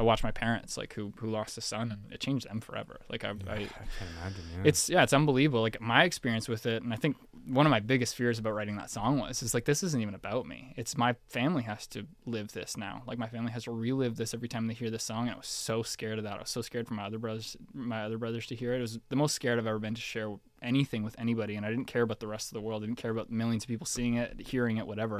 I watch my parents like who who lost a son and it changed them forever. Like I, Yeah, I I can't imagine. Yeah. it's yeah, it's unbelievable. Like my experience with it, and I think one of my biggest fears about writing that song was is like this isn't even about me. It's my family has to live this now. Like my family has to relive this every time they hear this song. And I was so scared of that. I was so scared for my other brothers, my other brothers to hear it. It was the most scared I've ever been to share anything with anybody, and I didn't care about the rest of the world. I didn't care about millions of people seeing it, hearing it, whatever.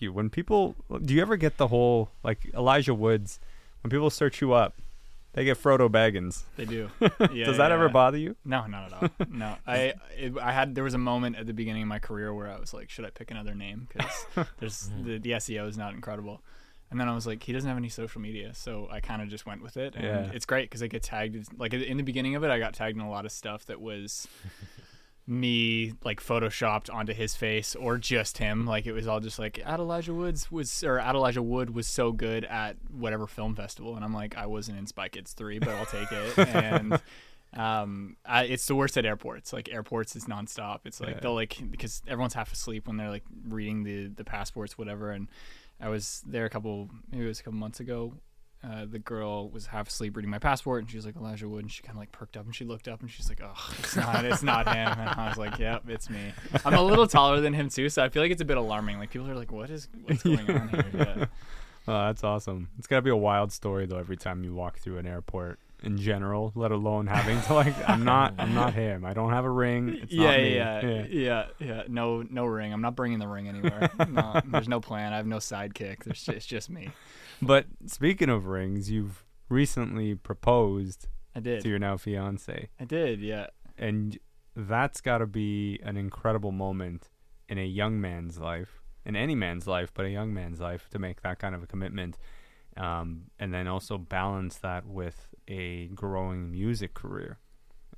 Ask you when people do you ever get the whole like Elijah Woods when people search you up they get Frodo Baggins They do. Yeah, does that yeah, ever yeah. bother you No, not at all. No, I it, I had there was a moment at the beginning of my career where I was like, should I pick another name because there's the, the SEO is not incredible, and then I was like, he doesn't have any social media, so I kind of just went with it, and it's great because I get tagged. Like in the beginning of it, I got tagged in a lot of stuff that was. Me like photoshopped onto his face or just him. Like it was all just like at Elijah Woods was or at Elijah Wood was so good at whatever film festival. And I'm like I wasn't in Spy Kids 3 but I'll take it. And um I, it's the worst at airports. Like airports is nonstop. It's like Yeah. they'll like because everyone's half asleep when they're like reading the the passports whatever. And I was there a couple maybe it was a couple months ago uh, the girl was half asleep reading my passport, and she was like Elijah Wood, and she kind of like perked up, and she looked up, and she's like, "Oh, it's not, it's not him." And I was like, "Yep, it's me." I'm a little taller than him too, so I feel like it's a bit alarming. Like people are like, "What is, what's going on here?" Yeah. oh that's awesome it's gotta be a wild story though every time you walk through an airport in general let alone having to like I'm not I'm not him I don't have a ring it's yeah, not me. yeah, yeah, yeah, yeah. No, no ring. I'm not bringing the ring anywhere. no, there's no plan. I have no sidekick. There's just, it's just me. but speaking of rings you've recently proposed I did. to your now fiance I did. Yeah. and that's got to be an incredible moment in a young man's life in any man's life but a young man's life to make that kind of a commitment um, and then also balance that with a growing music career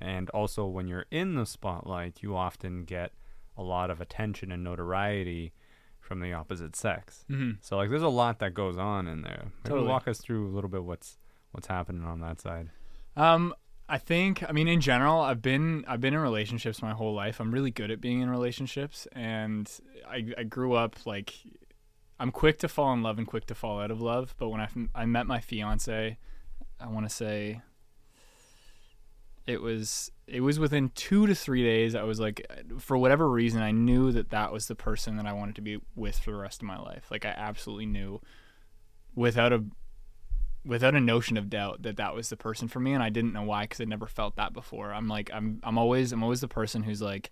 and also when you're in the spotlight you often get a lot of attention and notoriety from the opposite sex Mm-hmm. so like there's a lot that goes on in there maybe Totally. walk us through a little bit what's what's happening on that side Um, I think I mean in general, I've been I've been in relationships my whole life. I'm really good at being in relationships, and I I grew up like I'm quick to fall in love and quick to fall out of love. But when I I met my fiance, I want to say it was it was within two to three days. I was like, for whatever reason, I knew that that was the person that I wanted to be with for the rest of my life. Like I absolutely knew, without a without a notion of doubt that that was the person for me and I didn't know why cuz I'd never felt that before. I'm like I'm I'm always I'm always the person who's like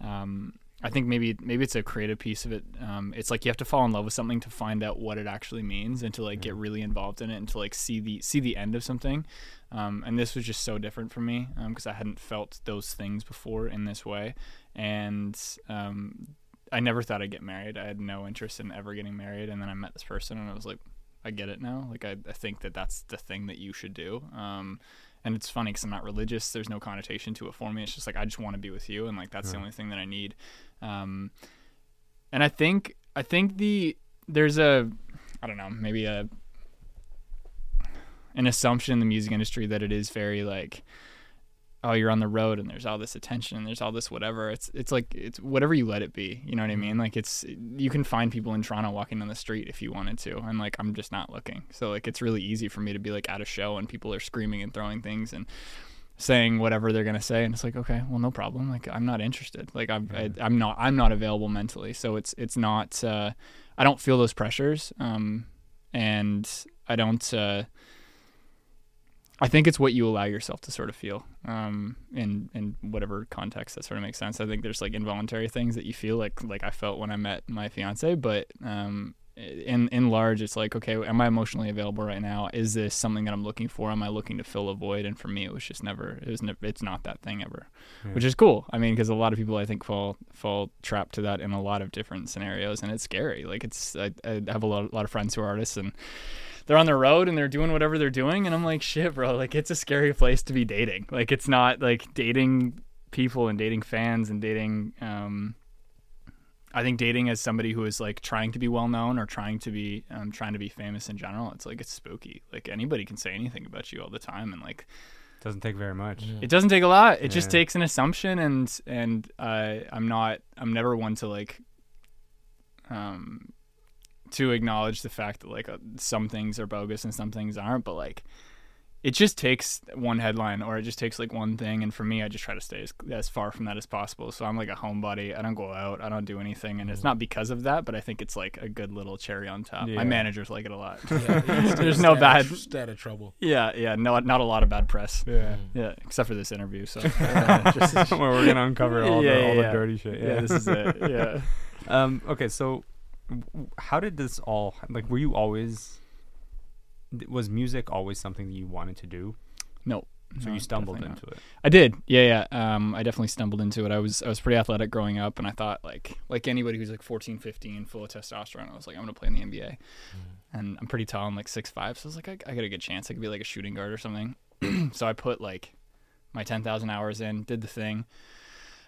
um I think maybe maybe it's a creative piece of it. Um, it's like you have to fall in love with something to find out what it actually means, and to like get really involved in it, and to like see the see the end of something. Um, and this was just so different for me because I hadn't felt those things before in this way, and um, I never thought I'd get married. I had no interest in ever getting married, and then I met this person, and I was like, I get it now. Like I, I think that that's the thing that you should do. Um, and it's funny because I'm not religious. There's no connotation to it for me. It's just like I just want to be with you, and like that's the only thing that I need. Um, and I think I think the there's a I don't know maybe a an assumption in the music industry that it is very like oh you're on the road and there's all this attention and there's all this whatever. It's it's like it's whatever you let it be you know what i mean? Like it's you can find people in toronto walking on the street if you wanted to and like i'm just not looking. So like it's really easy for me to be like at a show and people are screaming and throwing things and saying whatever they're gonna say and it's like okay well no problem. Like i'm not interested. Like i'm I, i'm not i'm not available mentally. So it's it's not uh i don't feel those pressures um and i don't uh I think it's what you allow yourself to sort of feel, um, in in whatever context that sort of makes sense. I think there's like involuntary things that you feel like like I felt when I met my fiance, but um, in in large, it's like okay, am I emotionally available right now? Is this something that I'm looking for? Am I looking to fill a void? And for me, it was just never. It was never. It's not that thing ever, Yeah. which is cool. I mean, because a lot of people I think fall fall trapped to that in a lot of different scenarios, and it's scary. Like it's I, I have a lot, a lot of friends who are artists and they're on their road and they're doing whatever they're doing and i'm like shit bro like it's a scary place to be dating like it's not like dating people and dating fans and dating um I think dating as somebody who is like trying to be well known or trying to be um, trying to be famous in general, it's like it's spooky. Like anybody can say anything about you all the time, and like Doesn't take very much. Yeah. it doesn't take a lot. It just takes an assumption, and and uh, I'm not I'm never one to like um to acknowledge the fact that like uh, some things are bogus and some things aren't, but like it just takes one headline or it just takes like one thing and for me I just try to stay as, as far from that as possible. So I'm like a homebody. I don't go out. I don't do anything and it's not because of that, but I think it's like a good little cherry on top. Yeah. My managers like it a lot. Yeah, There's no bad stat of trouble. Yeah, yeah, no not a lot of bad press. Yeah. Yeah, except for this interview. So uh, just, Well, we're gonna uncover all, Yeah, the, all the dirty shit. yeah, this is it. Yeah. Um. Okay. So, how did this all like? Were you always? Was music always something that you wanted to do? No. So no, you stumbled definitely not. into it. I did. Yeah, yeah. Um, I definitely stumbled into it. I was I was pretty athletic growing up, and I thought like like anybody who's like 14, 15, full of testosterone, I was like I'm gonna play in the NBA, and I'm pretty tall. I'm like six five, so I was like I, I got a good chance. I could be like a shooting guard or something. so I put like my ten thousand hours in, did the thing,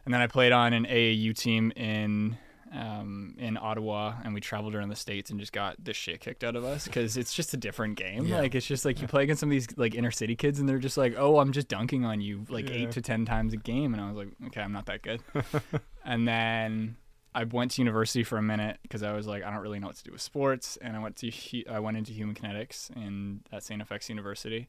and then I played on an AAU team in um, in Ottawa, and we traveled around the states and just got the shit kicked out of us because it's just a different game. Yeah. Like it's just like you play against some of these like inner city kids, and they're just like, "Oh, I'm just dunking on you like Yeah. eight to ten times a game," and I was like, "Okay, I'm not that good." and then I went to university for a minute because I was like, I don't really know what to do with sports, and I went to I went into human kinetics in at St. FX University,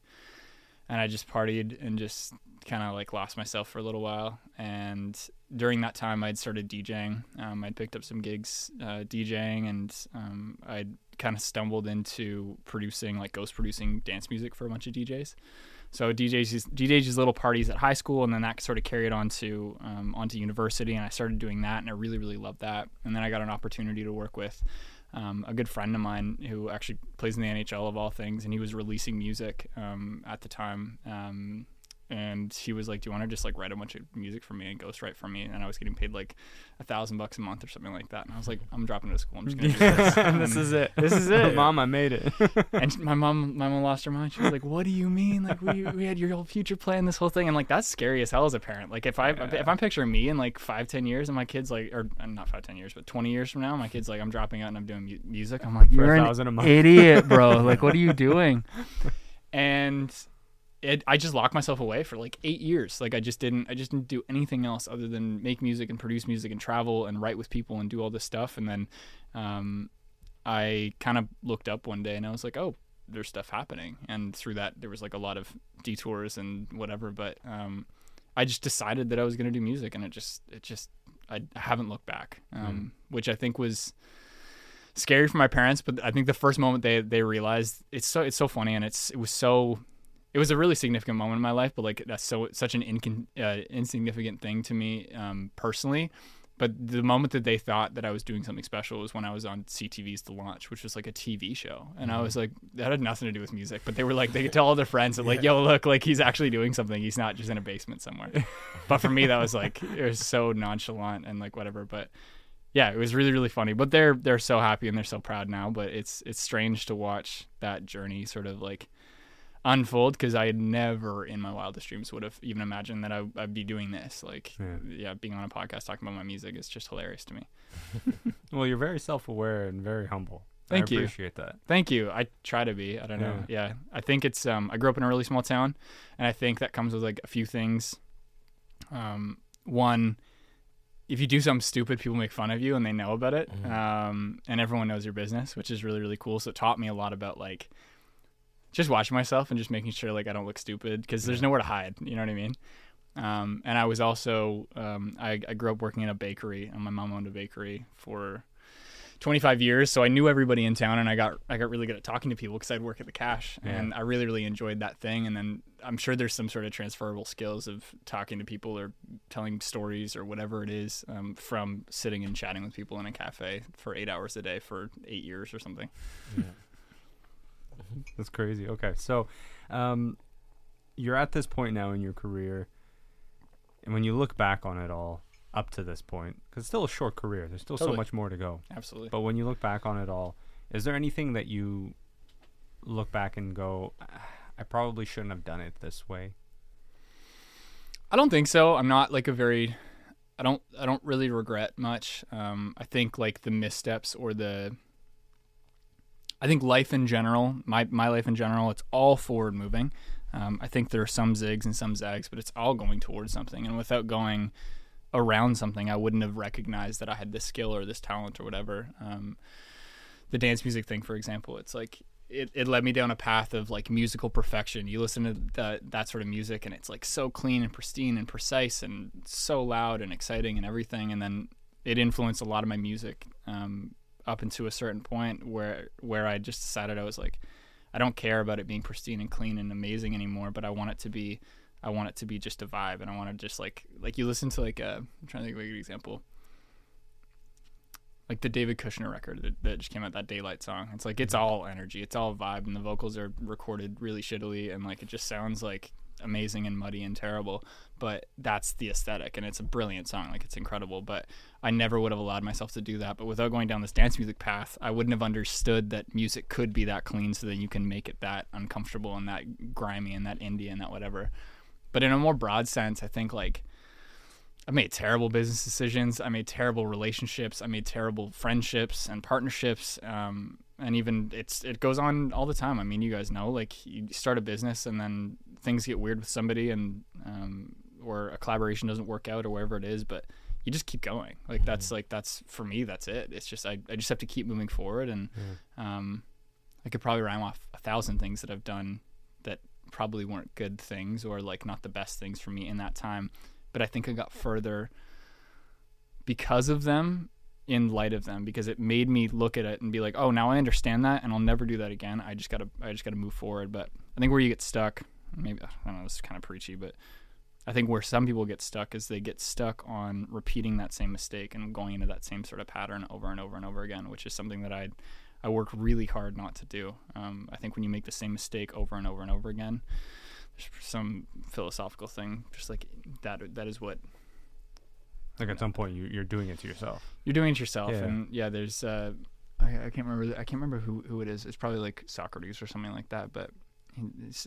and I just partied and just kind of like lost myself for a little while. And during that time, I'd started DJing. Um, I'd picked up some gigs uh, DJing, and um, I'd kind of stumbled into producing like ghost producing dance music for a bunch of DJs. So DJs DJs little parties at high school, and then that sort of carried on to um, onto university, and I started doing that, and I really really loved that. And then I got an opportunity to work with um, a good friend of mine who actually plays in the NHL of all things, and he was releasing music um, at the time. Um, and she was like, "Do you want to just like write a bunch of music for me and ghostwrite for me?" And I was getting paid like a thousand bucks a month or something like that. And I was like, "I'm dropping out of school. I'm just gonna do this. this Um, is it. This is it. Mom, I made it. and my mom my mom lost her mind she was like what do you mean like we, we had your whole future plan this whole thing and like that's scary as hell as a parent like if i if i'm picturing me in like five ten years and my kids like or uh, not five ten years but 20 years from now my kids like i'm dropping out and i'm doing mu- music i'm like For you're a an a month. idiot bro like what are you doing and it, I just locked myself away for like eight years. Like I just didn't, I just didn't do anything else other than make music and produce music and travel and write with people and do all this stuff. And then, um, I kind of looked up one day and I was like, oh, there's stuff happening. And through that, there was like a lot of detours and whatever. But um, I just decided that I was going to do music, and it just, it just, I haven't looked back, um, which I think was scary for my parents. But I think the first moment they they realized it's so it's so funny, and it's it was so. It was a really significant moment in my life, but like that's so such an incon, uh, insignificant thing to me um, personally. But the moment that they thought that I was doing something special was when I was on CTV's The Launch, which was like a TV show. And I was like, that had nothing to do with music. But they were like, they could tell all their friends that, like, yo, look, like he's actually doing something. He's not just in a basement somewhere. but for me, that was like, it was so nonchalant and like whatever. But yeah, it was really, really funny. But they're, they're so happy and they're so proud now. But it's, it's strange to watch that journey sort of like unfold because I had never in my wildest dreams would have even imagined that I, I'd be doing this. Like, Yeah. yeah, being on a podcast talking about my music is just hilarious to me. Well, you're very self-aware and very humble. Thank I you. appreciate that. Thank you. I try to be. I don't know. Yeah. I think it's um I grew up in a really small town and I think that comes with like a few things. Um one if you do something stupid, people make fun of you and they know about it. Mhm. Um and everyone knows your business, which is really really cool. So it taught me a lot about like just watching myself and just making sure like I don't look stupid because there's nowhere to hide, you know what I mean? Um, and I was also um, I, I grew up working in a bakery, and my mom owned a bakery for 25 years, so I knew everybody in town, and I got I got really good at talking to people because I'd work at the cash, Yeah. and I really really enjoyed that thing. And then I'm sure there's some sort of transferable skills of talking to people or telling stories or whatever it is um, from sitting and chatting with people in a cafe for eight hours a day for eight years or something. Yeah. That's crazy. Okay, so um, you're at this point now in your career, and when you look back on it all up to this point, because it's still a short career, there's still Totally. so much more to go. Absolutely. But when you look back on it all, is there anything that you look back and go, "Ah, I probably shouldn't have done it this way? I don't think so. I'm not like a very I don't I don't really regret much. Um, I think like the missteps or the I think life in general, my my life in general, it's all forward moving. Um, I think there are some zigs and some zags, but it's all going towards something. And without going around something, I wouldn't have recognized that I had this skill or this talent or whatever. Um, the dance music thing, for example, it's like it, it led me down a path of like musical perfection. You listen to that that sort of music and it's like so clean and pristine and precise and so loud and exciting and everything. And then it influenced a lot of my music um, up into a certain point where where I just decided I was like, I don't care about it being pristine and clean and amazing anymore, but I want it to be I want it to be just a vibe and I want to just like like you listen to like a I'm trying to think of a good example. Like the David Kushner record that, that, just came out, that Daylight song. It's like it's mm-hmm. all energy, it's all vibe, and the vocals are recorded really shittily, and like it just sounds like amazing and muddy and terrible. But that's the aesthetic, and it's a brilliant song. Like it's incredible. But I never would have allowed myself to do that. But without going down this dance music path, I wouldn't have understood that music could be that clean, so that you can make it that uncomfortable and that grimy and that indie and that whatever. But in a more broad sense, I think like I made terrible business decisions. I made terrible relationships. I made terrible friendships and partnerships. Um, and even it's it goes on all the time. I mean, you guys know, like you start a business and then things get weird with somebody, and um, or a collaboration doesn't work out or wherever it is, but you just keep going. Like that's mm-hmm. like that's for me. That's it. It's just I, I just have to keep moving forward, and um, I could probably rhyme off a thousand things that I've done that probably weren't good things or like not the best things for me in that time but I think I got further because of them in light of them because it made me look at it and be like, "Oh, now I understand that and I'll never do that again. I just got to I just got to move forward." But I think where you get stuck, maybe I don't know, it's kind of preachy, but I think where some people get stuck is they get stuck on repeating that same mistake and going into that same sort of pattern over and over and over again, which is something that I I work really hard not to do. Um, I think when you make the same mistake over and over and over again, there's some philosophical thing, just like that. That is what. Like at know. some point, you, you're doing it to yourself. You're doing it yourself, yeah. and yeah, there's. Uh, I, I can't remember. I can't remember who who it is. It's probably like Socrates or something like that. But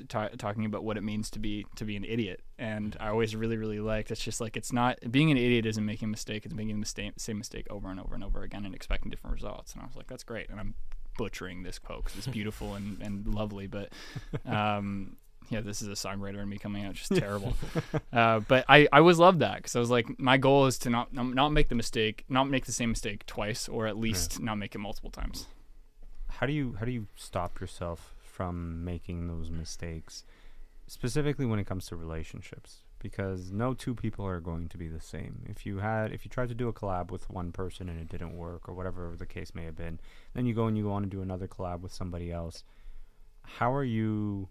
ta- talking about what it means to be to be an idiot, and I always really really liked. It's just like it's not being an idiot isn't making a mistake. It's making the mistake, same mistake over and over and over again and expecting different results. And I was like, that's great. And I'm butchering this quote because it's beautiful and, and lovely, but um, yeah, this is a songwriter and me coming out just terrible. uh, but I, I always loved that because I was like, my goal is to not not make the mistake, not make the same mistake twice, or at least yeah. not make it multiple times. How do you how do you stop yourself from making those mistakes, specifically when it comes to relationships? Because no two people are going to be the same. If you had if you tried to do a collab with one person and it didn't work, or whatever the case may have been, then you go and you want to do another collab with somebody else. How are you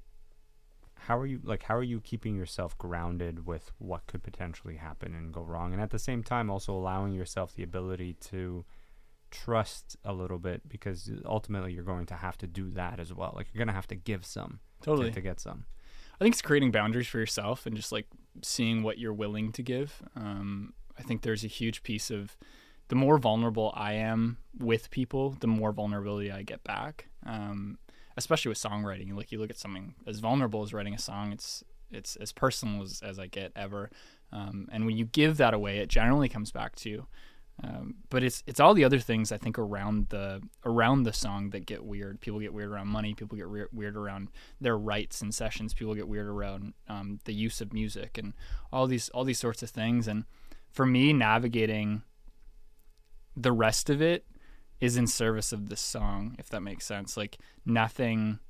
how are you like how are you keeping yourself grounded with what could potentially happen and go wrong and at the same time also allowing yourself the ability to trust a little bit because ultimately you're going to have to do that as well like you're going to have to give some totally to, to, get some i think it's creating boundaries for yourself and just like seeing what you're willing to give um, i think there's a huge piece of the more vulnerable i am with people the more vulnerability i get back um, especially with songwriting. Like you look at something as vulnerable as writing a song, it's it's as personal as, as I get ever. Um, and when you give that away, it generally comes back to you. Um, but it's it's all the other things I think around the around the song that get weird. People get weird around money. People get re- weird around their rights and sessions. People get weird around um, the use of music and all these all these sorts of things. And for me, navigating the rest of it is in service of the song, if that makes sense. Like nothing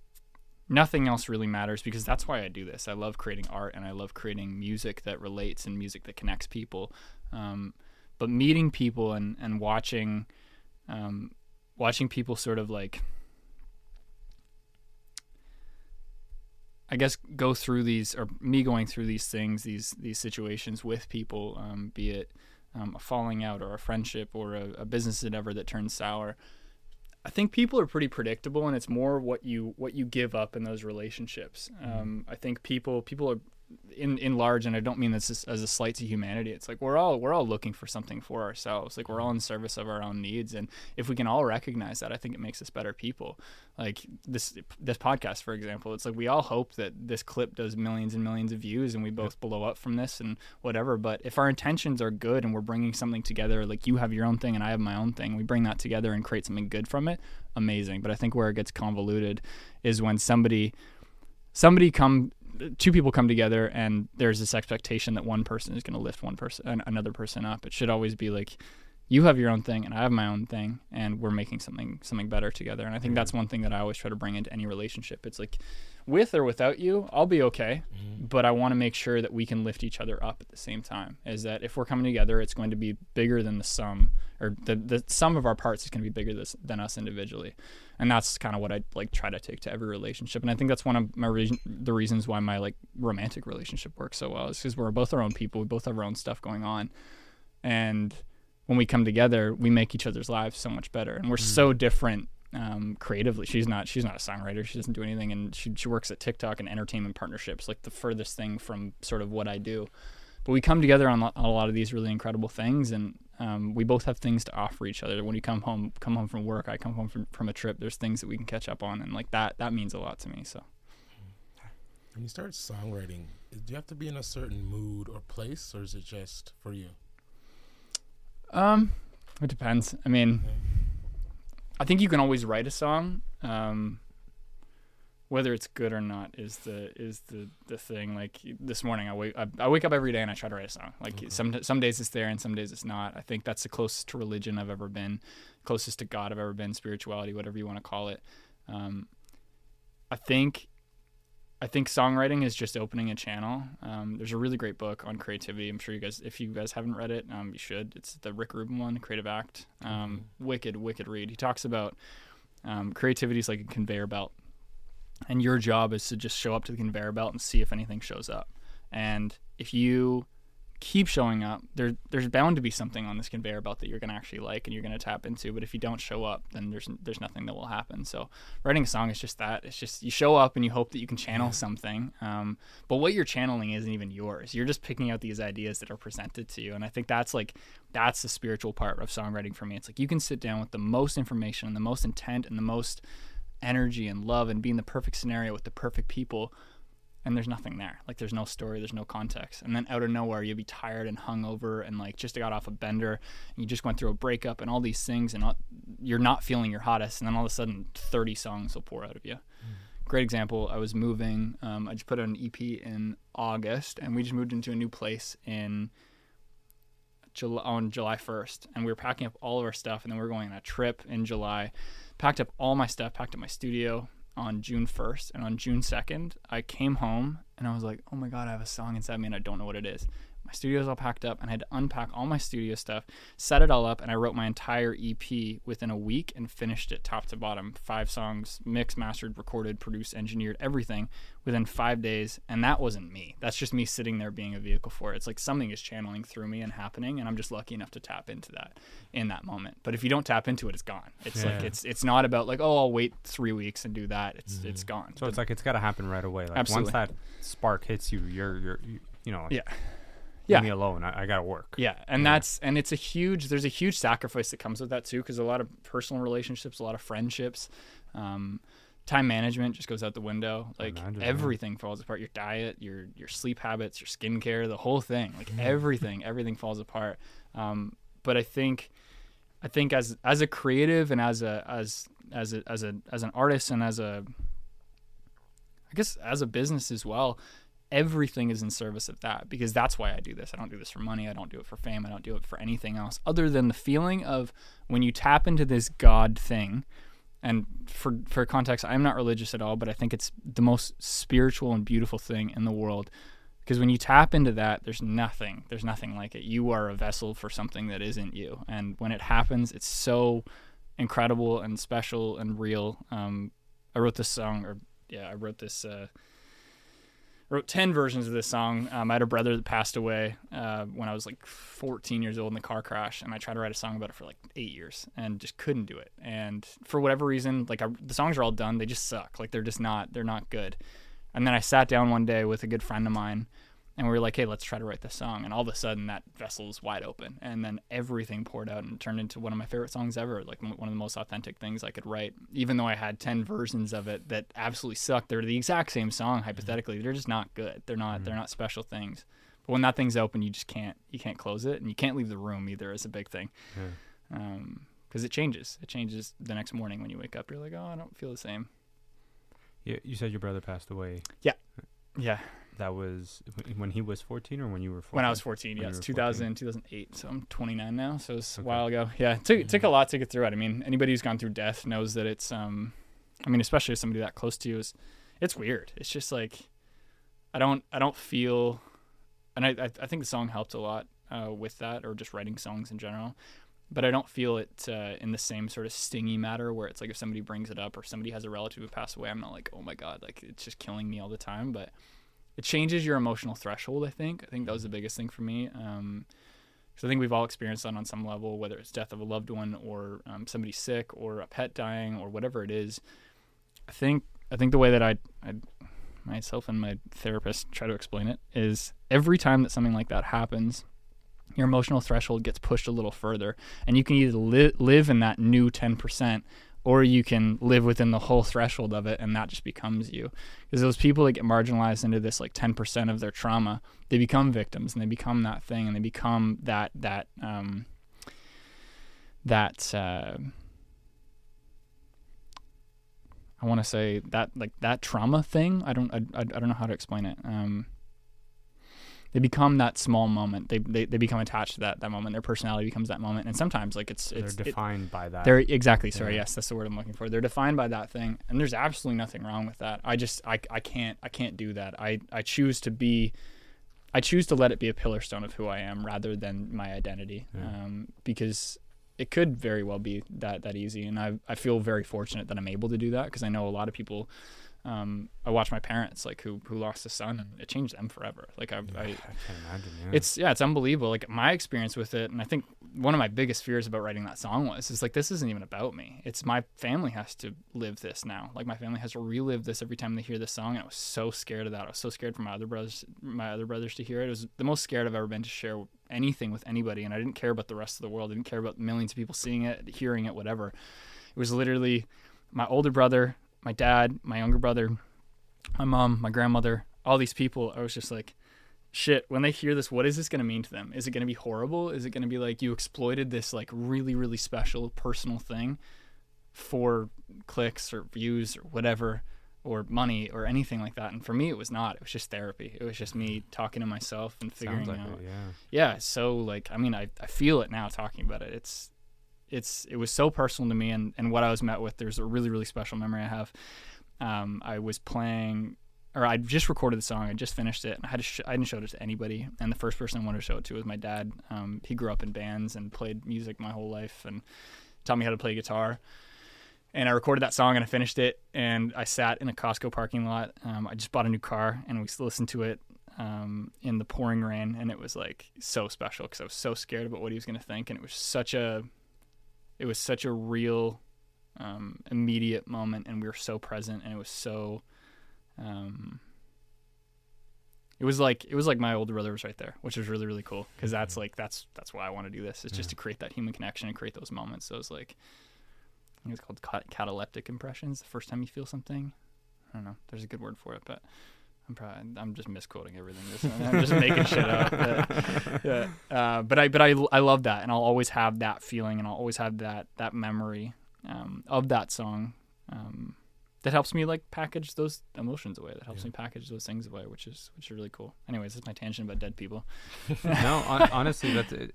nothing else really matters because that's why I do this. I love creating art and I love creating music that relates and music that connects people. Um, but meeting people and, and watching um, watching people sort of like I guess go through these or me going through these things, these these situations with people, um, be it um, a falling out or a friendship or a, a, business endeavor that turns sour. I think people are pretty predictable, and it's more what you what you give up in those relationships. Mm-hmm. Um, I think people people are in in large, and I don't mean this as, as a slight to humanity. It's like we're all we're all looking for something for ourselves. Like we're all in service of our own needs, and if we can all recognize that, I think it makes us better people. Like this this podcast, for example, it's like we all hope that this clip does millions and millions of views, and we both blow up from this and whatever. But if our intentions are good and we're bringing something together, like you have your own thing and I have my own thing, we bring that together and create something good from it. Amazing. But I think where it gets convoluted is when somebody somebody come two people come together and there's this expectation that one person is going to lift one person another person up. It should always be like you have your own thing and I have my own thing and we're making something something better together and I think that's one thing that I always try to bring into any relationship it's like with or without you I'll be okay mm-hmm. but I want to make sure that we can lift each other up at the same time is that if we're coming together it's going to be bigger than the sum or the the sum of our parts is going to be bigger this, than us individually and that's kind of what I like try to take to every relationship. And I think that's one of my re- the reasons why my like romantic relationship works so well is because we're both our own people. We both have our own stuff going on, and when we come together, we make each other's lives so much better. And we're mm. so different um, creatively. She's not she's not a songwriter. She doesn't do anything, and she she works at TikTok and entertainment partnerships, like the furthest thing from sort of what I do. But we come together on, on a lot of these really incredible things, and um, we both have things to offer each other. When you come home, come home from work, I come home from, from a trip. There's things that we can catch up on, and like that, that means a lot to me. So, when you start songwriting, do you have to be in a certain mood or place, or is it just for you? Um, it depends. I mean. I think you can always write a song. Um, whether it's good or not is the is the the thing. Like this morning, I wake I, I wake up every day and I try to write a song. Like okay. some some days it's there and some days it's not. I think that's the closest to religion I've ever been, closest to God I've ever been, spirituality, whatever you want to call it. Um, I think I think songwriting is just opening a channel. Um, there's a really great book on creativity. I'm sure you guys, if you guys haven't read it, um, you should. It's the Rick Rubin one, Creative Act. Um, mm-hmm. Wicked, wicked read. He talks about um, creativity is like a conveyor belt and your job is to just show up to the conveyor belt and see if anything shows up. And if you keep showing up, there there's bound to be something on this conveyor belt that you're going to actually like and you're going to tap into. But if you don't show up, then there's there's nothing that will happen. So writing a song is just that. It's just you show up and you hope that you can channel something. Um, but what you're channeling isn't even yours. You're just picking out these ideas that are presented to you. And I think that's like that's the spiritual part of songwriting for me. It's like you can sit down with the most information and the most intent and the most energy and love and being the perfect scenario with the perfect people and there's nothing there. Like there's no story there's no context. And then out of nowhere you'll be tired and hungover and like just got off a bender and you just went through a breakup and all these things and all, you're not feeling your hottest and then all of a sudden 30 songs will pour out of you. Mm. great example i was moving um, i just put out an ep in august and we just moved into a new place in July, on july 1st and we were packing up all of our stuff and then we are going on a trip in july. Packed up all my stuff, packed up my studio on June 1st. And on June 2nd, I came home and I was like, oh my God, I have a song inside me and I don't know what it is my studio's all packed up and I had to unpack all my studio stuff, set it all up, and I wrote my entire EP within a week and finished it top to bottom. Five songs, mixed, mastered, recorded, produced, engineered, everything within five days. And that wasn't me. That's just me sitting there being a vehicle for it. It's like something is channeling through me and happening, and I'm just lucky enough to tap into that in that moment. But if you don't tap into it, it's gone. It's yeah. like it's it's not about like, oh, I'll wait three weeks and do that. It's mm-hmm. it's gone. So but it's like it's gotta happen right away. Like absolutely. once that spark hits you, you're you're you, you know, yeah yeah. leave me alone. I, I got to work. Yeah, and yeah. that's and it's a huge. There's a huge sacrifice that comes with that too, because a lot of personal relationships, a lot of friendships, um, time management just goes out the window. Like everything falls apart. Your diet, your your sleep habits, your skincare, the whole thing. Like everything, everything falls apart. Um, but I think, I think as as a creative and as a as as a, as a as an artist and as a I guess as a business as well, everything is in service of that because that's why I do this. I don't do this for money. I don't do it for fame. I don't do it for anything else other than the feeling of when you tap into this God thing. And for for context, I'm not religious at all, but I think it's the most spiritual and beautiful thing in the world because when you tap into that, there's nothing. There's nothing like it. You are a vessel for something that isn't you. And when it happens, it's so incredible and special and real. Um, I wrote this song, or yeah, I wrote this. Uh, wrote 10 versions of this song. Um, I had a brother that passed away uh, when I was like 14 years old in the car crash, and I tried to write a song about it for like eight years and just couldn't do it. And for whatever reason, like I, the songs are all done, they just suck. Like they're just not, they're not good. And then I sat down one day with a good friend of mine and we were like, hey, let's try to write this song. And all of a sudden, that vessel is wide open. And then everything poured out and turned into one of my favorite songs ever. Like m- one of the most authentic things I could write. Even though I had 10 versions of it that absolutely sucked, they're the exact same song, hypothetically. They're just not good. They're not, they're not special things. But when that thing's open, you just can't, you can't close it. And you can't leave the room either, is a big thing. Yeah. Um, because it changes. It changes the next morning when you wake up. You're like, oh, I don't feel the same. Yeah, you said your brother passed away. Yeah. Yeah. That was when he was 14 or when you were 14? When I was 14, When yeah, you it's 2000, 2008. So I'm 29 now. So it's Okay. a while ago. Yeah, it took, it took a lot to get through it. I mean, anybody who's gone through death knows that it's, um, I mean, especially somebody that close to you is, it's weird. It's just like, I don't, I don't feel, and I, I, I think the song helped a lot uh, with that, or just writing songs in general. But I don't feel it uh, in the same sort of stingy matter where it's like if somebody brings it up or somebody has a relative who passed away, I'm not like, oh my god, like it's just killing me all the time. But it changes your emotional threshold. I think. I think that was the biggest thing for me. Um, so I think we've all experienced that on some level, whether it's death of a loved one or um, somebody sick or a pet dying or whatever it is. I think I think the way that I, I myself and my therapist try to explain it is every time that something like that happens, your emotional threshold gets pushed a little further, and you can either li- live in that new ten percent or you can live within the whole threshold of it and that just becomes you. Because those people that get marginalized into this like 10% of their trauma they become victims and they become that thing and they become that that um that uh I want to say that like that trauma thing. I don't I, I, don't know how to explain it. Um they become that small moment they, they they become attached to that that moment their personality becomes that moment and sometimes like it's it's They're it's it- defined by that. they're exactly sorry. Yeah. Yes, that's the word I'm looking for. They're defined by that thing, and there's absolutely nothing wrong with that. I just I, I can't I can't do that. I I choose to be, I choose to let it be a pillar stone of who I am rather than my identity, Yeah. um, because it could very well be that that easy, and I I feel very fortunate that I'm able to do that because I know a lot of people. Um, I watched my parents like who who lost a son and it changed them forever. Like I, Yeah, I I can't imagine. Yeah. it's yeah, it's unbelievable. Like my experience with it, and I think one of my biggest fears about writing that song was is like this isn't even about me. It's my family has to live this now. Like my family has to relive this every time they hear this song, and I was so scared of that. I was so scared for my other brothers, my other brothers to hear it. It was the most scared I've ever been to share anything with anybody, and I didn't care about the rest of the world. I didn't care about millions of people seeing it, hearing it, whatever. It was literally my older brother, my dad, my younger brother, my mom, my grandmother, all these people. I was just like shit when they hear this what is this going to mean to them? Is it going to be horrible? Is it going to be like you exploited this like really really special personal thing for clicks or views or whatever or money or anything like that? And for me it was not. It was just therapy. It was just me talking to myself and figuring like out it, yeah. yeah so like i mean I, I feel it now talking about it. It's it's it was so personal to me and and what i was met with there's a really really special memory i have um i was playing or i just recorded the song i just finished it and i had sh- i didn't show it to anybody and the first person i wanted to show it to was my dad um he grew up in bands and played music my whole life and taught me how to play guitar and I recorded that song and I finished it. And I sat in a Costco parking lot. Um, I just bought a new car and we listened to it um, in the pouring rain. And it was like so special because I was so scared about what he was going to think. And it was such a, it was such a real, um, immediate moment. And we were so present. And it was so, um, it was like it was like my older brother was right there, which was really really cool because that's like that's that's why I want to do this. It's just to create that human connection and create those moments. So it's like I think it's called cat- cataleptic impressions. The first time you feel something, I don't know. There's a good word for it, but I'm probably I'm just misquoting everything. This I'm just making shit up. But, yeah. uh, but I but I I love that, and I'll always have that feeling, and I'll always have that that memory um, of that song. Um, that helps me like package those emotions away. That helps Yeah. me package those things away, which is which is really cool. Anyways, this is my tangent about dead people. no, hon- honestly, that's it.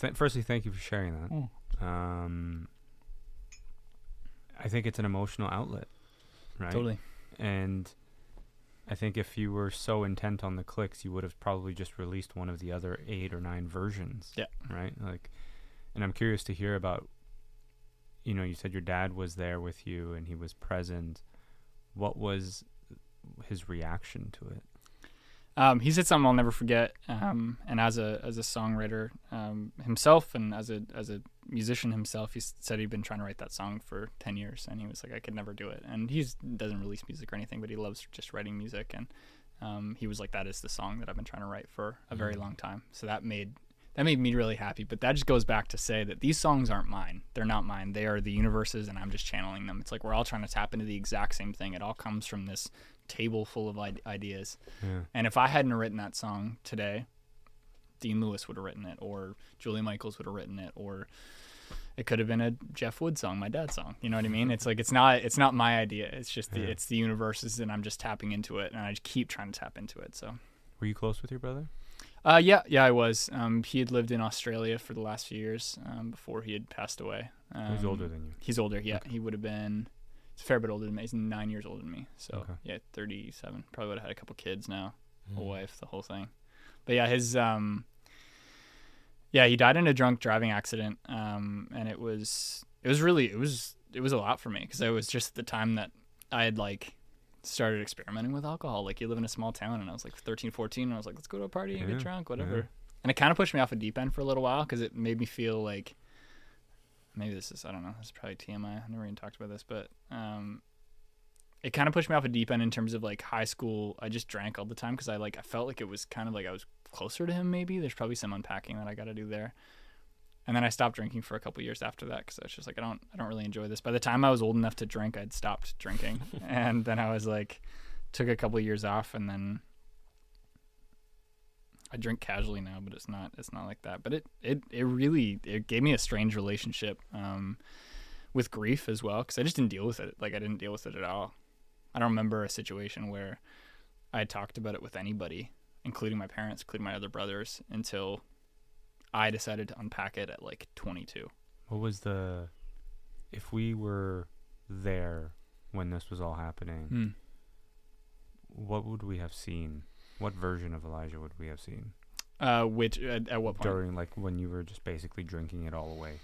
Th- firstly, thank you for sharing that. Mm. Um, I think it's an emotional outlet, right? Totally. And I think if you were so intent on the clicks, you would have probably just released one of the other eight or nine versions. Yeah. Right. Like, and I'm curious to hear about. You know, you said your dad was there with you and he was present. What was his reaction to it? Um, he said something I'll never forget. Um, and as a as a songwriter um, himself, and as a as a musician himself, he said he'd been trying to write that song for ten years, and he was like, I could never do it. And he doesn't release music or anything, but he loves just writing music. And um, he was like, that is the song that I've been trying to write for a very long time. So that made that made me really happy. But that just goes back to say that these songs aren't mine. They're not mine. They are the universe's, and I'm just channeling them. It's like we're all trying to tap into the exact same thing. It all comes from this table full of ideas. Yeah. And if I hadn't written that song today, Dean Lewis would have written it, or Julia Michaels would have written it, or it could have been a Jeff Wood song, my dad's song. You know what I mean? It's like it's not it's not my idea. It's just the, Yeah. it's the universe's, and I'm just tapping into it, and I just keep trying to tap into it. So. Were you close with your brother? Uh, yeah, yeah, I was. Um, he had lived in Australia for the last few years um, before he had passed away. Um, He's older than you. He's older. Yeah, Okay. he would have been. He's a fair bit older than me. He's nine years older than me. So Okay. yeah, thirty-seven. Probably would have had a couple kids now, a Mm. wife, the whole thing. But yeah, his um. Yeah, he died in a drunk driving accident. Um, and it was it was really it was it was a lot for me because it was just the time that I had like started experimenting with alcohol. Like you live in a small town, and I was like 13, 14, and I was like, let's go to a party and Yeah, get drunk, whatever. yeah. And it kind of pushed me off a deep end for a little while because it made me feel like maybe this is I don't know. This is probably TMI. I never even talked about this, but um, it kind of pushed me off a deep end in terms of like high school. I just drank all the time because I like I felt like it was kind of like I was closer to him. Maybe there's probably some unpacking that I got to do there. And then I stopped drinking for a couple years after that because I was just like I don't I don't really enjoy this. By the time I was old enough to drink, I'd stopped drinking, and then I was like took a couple years off, and then I drink casually now, but it's not it's not like that. But it it it really it gave me a strange relationship um, with grief as well because I just didn't deal with it. Like I didn't deal with it at all. I don't remember a situation where I had talked about it with anybody, including my parents, including my other brothers, until I decided to unpack it at like 22. What was the if we were there when this was all happening, Hmm. what would we have seen? What version of Elijah would we have seen Uh, which at, at what point? during like when you were just basically drinking it all away?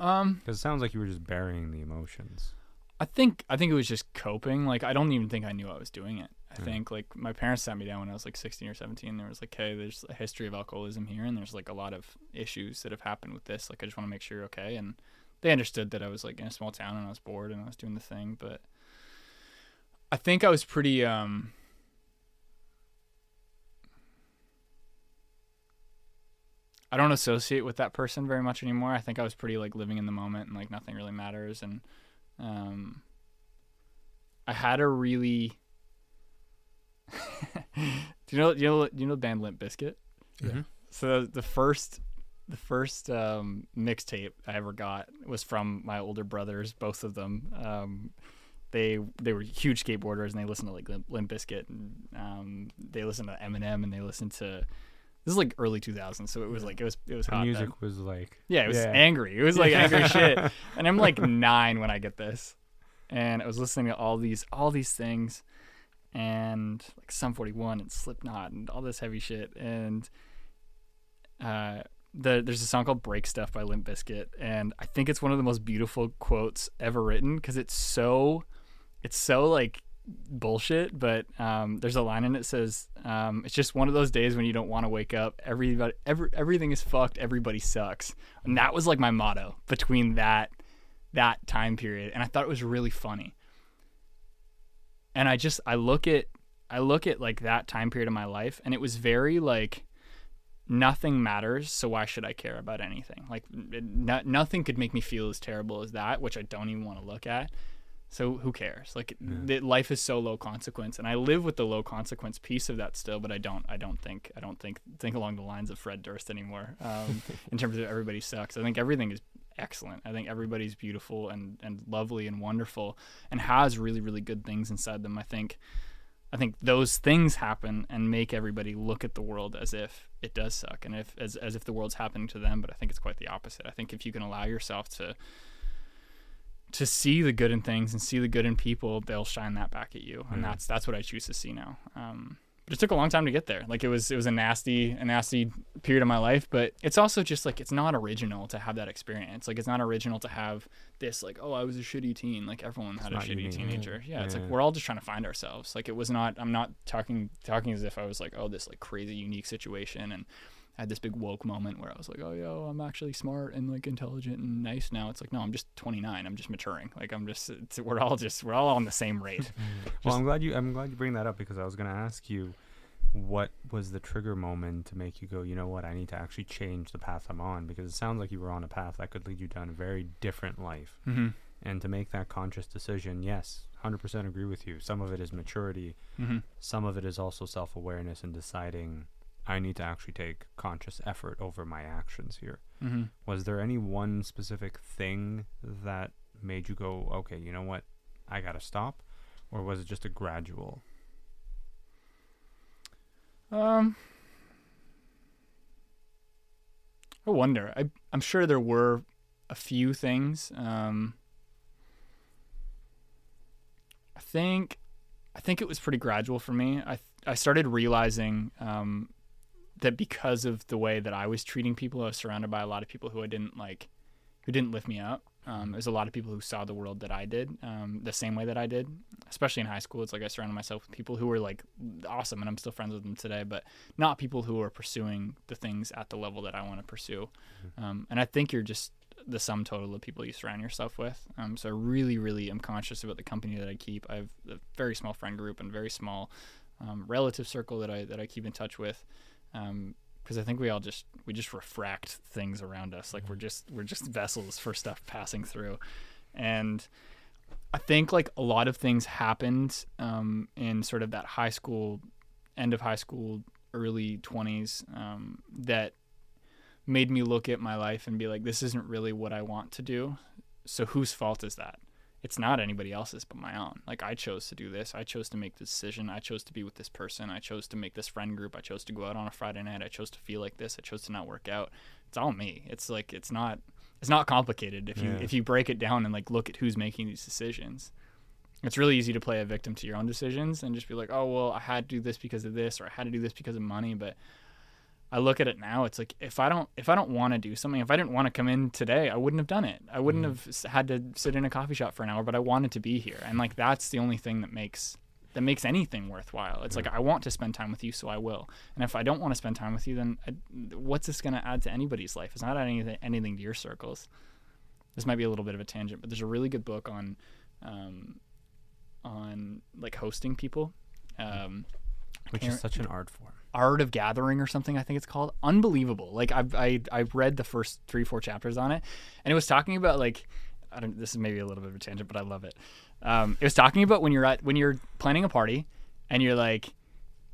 Um, Because it sounds like you were just burying the emotions. I think I think it was just coping. Like I don't even think I knew I was doing it. I Hmm. think like my parents sat me down when I was like 16 or 17. There was like, hey, there's a history of alcoholism here, and there's like a lot of issues that have happened with this. Like I just want to make sure you're okay. And they understood that I was like in a small town and I was bored and I was doing the thing. But I think I was pretty um. I don't associate with that person very much anymore. I think I was pretty like living in the moment and like nothing really matters and um, I had a really. do you know? Do you know? Do you know the band Limp Bizkit? Yeah. Mhm. So the first, the first um, mixtape I ever got was from my older brothers, both of them. Um, they they were huge skateboarders and they listened to like Limp, Limp Bizkit and um, they listened to Eminem and they listened to. This is like early 2000s, so it was like it was it was The hot. then. music was like Yeah, it was Yeah. angry. It was like angry shit. And I'm like nine when I get this, and I was listening to all these all these things, and like Sum 41 and Slipknot and all this heavy shit. And uh, the there's a song called "Break Stuff" by Limp Bizkit, and I think it's one of the most beautiful quotes ever written because it's so it's so like bullshit but um, there's a line in it says um, it's just one of those days when you don't want to wake up. Everybody every, everything is fucked. Everybody sucks. And that was like my motto between that that time period and i thought it was really funny. And i just i look at i look at like that time period of my life and it was very like nothing matters so why should i care about anything? Like no, nothing could make me feel as terrible as that which i don't even want to look at so who cares like the, life is so low consequence and i live with the low consequence piece of that still but i don't i don't think i don't think think along the lines of fred durst anymore um, in terms of everybody sucks i think everything is excellent i think everybody's beautiful and and lovely and wonderful and has really really good things inside them i think I think those things happen and make everybody look at the world as if it does suck and if as, as if the world's happening to them. But I think it's quite the opposite. I think if you can allow yourself to to see the good in things and see the good in people, they'll shine that back at you, and Yeah. that's that's what I choose to see now. Um, but it took a long time to get there. Like it was it was a nasty a nasty period of my life, but it's also just like it's not original to have that experience. Like it's not original to have this like oh I was a shitty teen. Like everyone had a shitty unique. teenager. Yeah, it's like we're all just trying to find ourselves. Like it was not I'm not talking talking as if I was like oh this like crazy unique situation and I had this big woke moment where I was like, "Oh, yo, I'm actually smart and like intelligent and nice now." It's like, no, I'm just 29. I'm just maturing. Like I'm just, it's, we're all just, we're all on the same rate. Well, I'm glad you. I'm glad you bring that up because I was going to ask you, what was the trigger moment to make you go, you know what, I need to actually change the path I'm on because it sounds like you were on a path that could lead you down a very different life, mm-hmm. and to make that conscious decision, yes, 100% agree with you. Some of it is maturity, Mm-hmm. some of it is also self-awareness and deciding I need to actually take conscious effort over my actions here. Mm-hmm. Was there any one specific thing that made you go, okay, you know what, I gotta stop, or was it just a gradual? Um, I wonder. I I'm sure there were a few things. Um, I think I think it was pretty gradual for me. I I started realizing um, that because of the way that I was treating people, I was surrounded by a lot of people who I didn't like, who didn't lift me up. Um, there's a lot of people who saw the world that I did, um, the same way that I did. Especially in high school, it's like I surrounded myself with people who were like awesome, and I'm still friends with them today. But not people who are pursuing the things at the level that I want to pursue. Um, and I think you're just the sum total of people you surround yourself with. Um, so I really, really am conscious about the company that I keep. I have a very small friend group and very small um, relative circle that I that I keep in touch with. Because I think we all just we just refract things around us. Like we're just we're just vessels for stuff passing through, and I think like a lot of things happened um, in sort of that high school, end of high school, early twenties um, that made me look at my life and be like, this isn't really what I want to do. So whose fault is that? It's not anybody else's but my own. Like I chose to do this. I chose to make this decision. I chose to be with this person. I chose to make this friend group. I chose to go out on a Friday night. I chose to feel like this. I chose to not work out. It's all me. It's like it's not it's not complicated if you Yeah. if you break it down and like look at who's making these decisions. It's really easy to play a victim to your own decisions and just be like, "Oh, well, I had to do this because of this or I had to do this because of money." But I look at it now. It's like if I don't if I don't want to do something, if I didn't want to come in today, I wouldn't have done it. I wouldn't have had to sit in a coffee shop for an hour, but I wanted to be here, and like that's the only thing that makes that makes anything worthwhile. It's like I want to spend time with you, so I will. And if I don't want to spend time with you, then I, what's this going to add to anybody's life? It's not adding anything, anything to your circles. This might be a little bit of a tangent, but there's a really good book on um, on like hosting people. Um, which is such an art form. Art of Gathering or something I think it's called. Unbelievable. Like I've I I read the first three four chapters on it, and it was talking about like I don't. This is maybe a little bit of a tangent, but I love it. Um, it was talking about when you're at when you're planning a party, and you're like,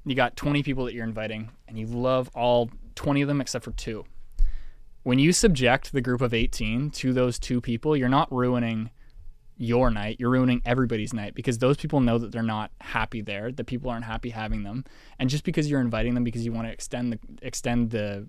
you got 20 people that you're inviting, and you love all 20 of them except for two. When you subject the group of 18 to those two people, you're not ruining your night, you're ruining everybody's night because those people know that they're not happy there. That people aren't happy having them, and just because you're inviting them because you want to extend the extend the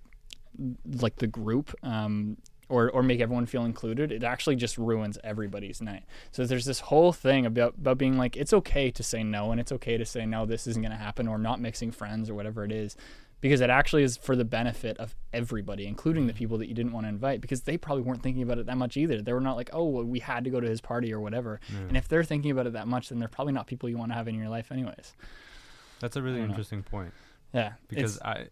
like the group um, or or make everyone feel included, it actually just ruins everybody's night. So there's this whole thing about about being like it's okay to say no and it's okay to say no, this isn't going to happen or not mixing friends or whatever it is. Because it actually is for the benefit of everybody, including the people that you didn't want to invite, because they probably weren't thinking about it that much either. They were not like, oh, well, we had to go to his party or whatever. And if they're thinking about it that much, then they're probably not people you want to have in your life, anyways. That's a really don't know. interesting point Yeah, because I,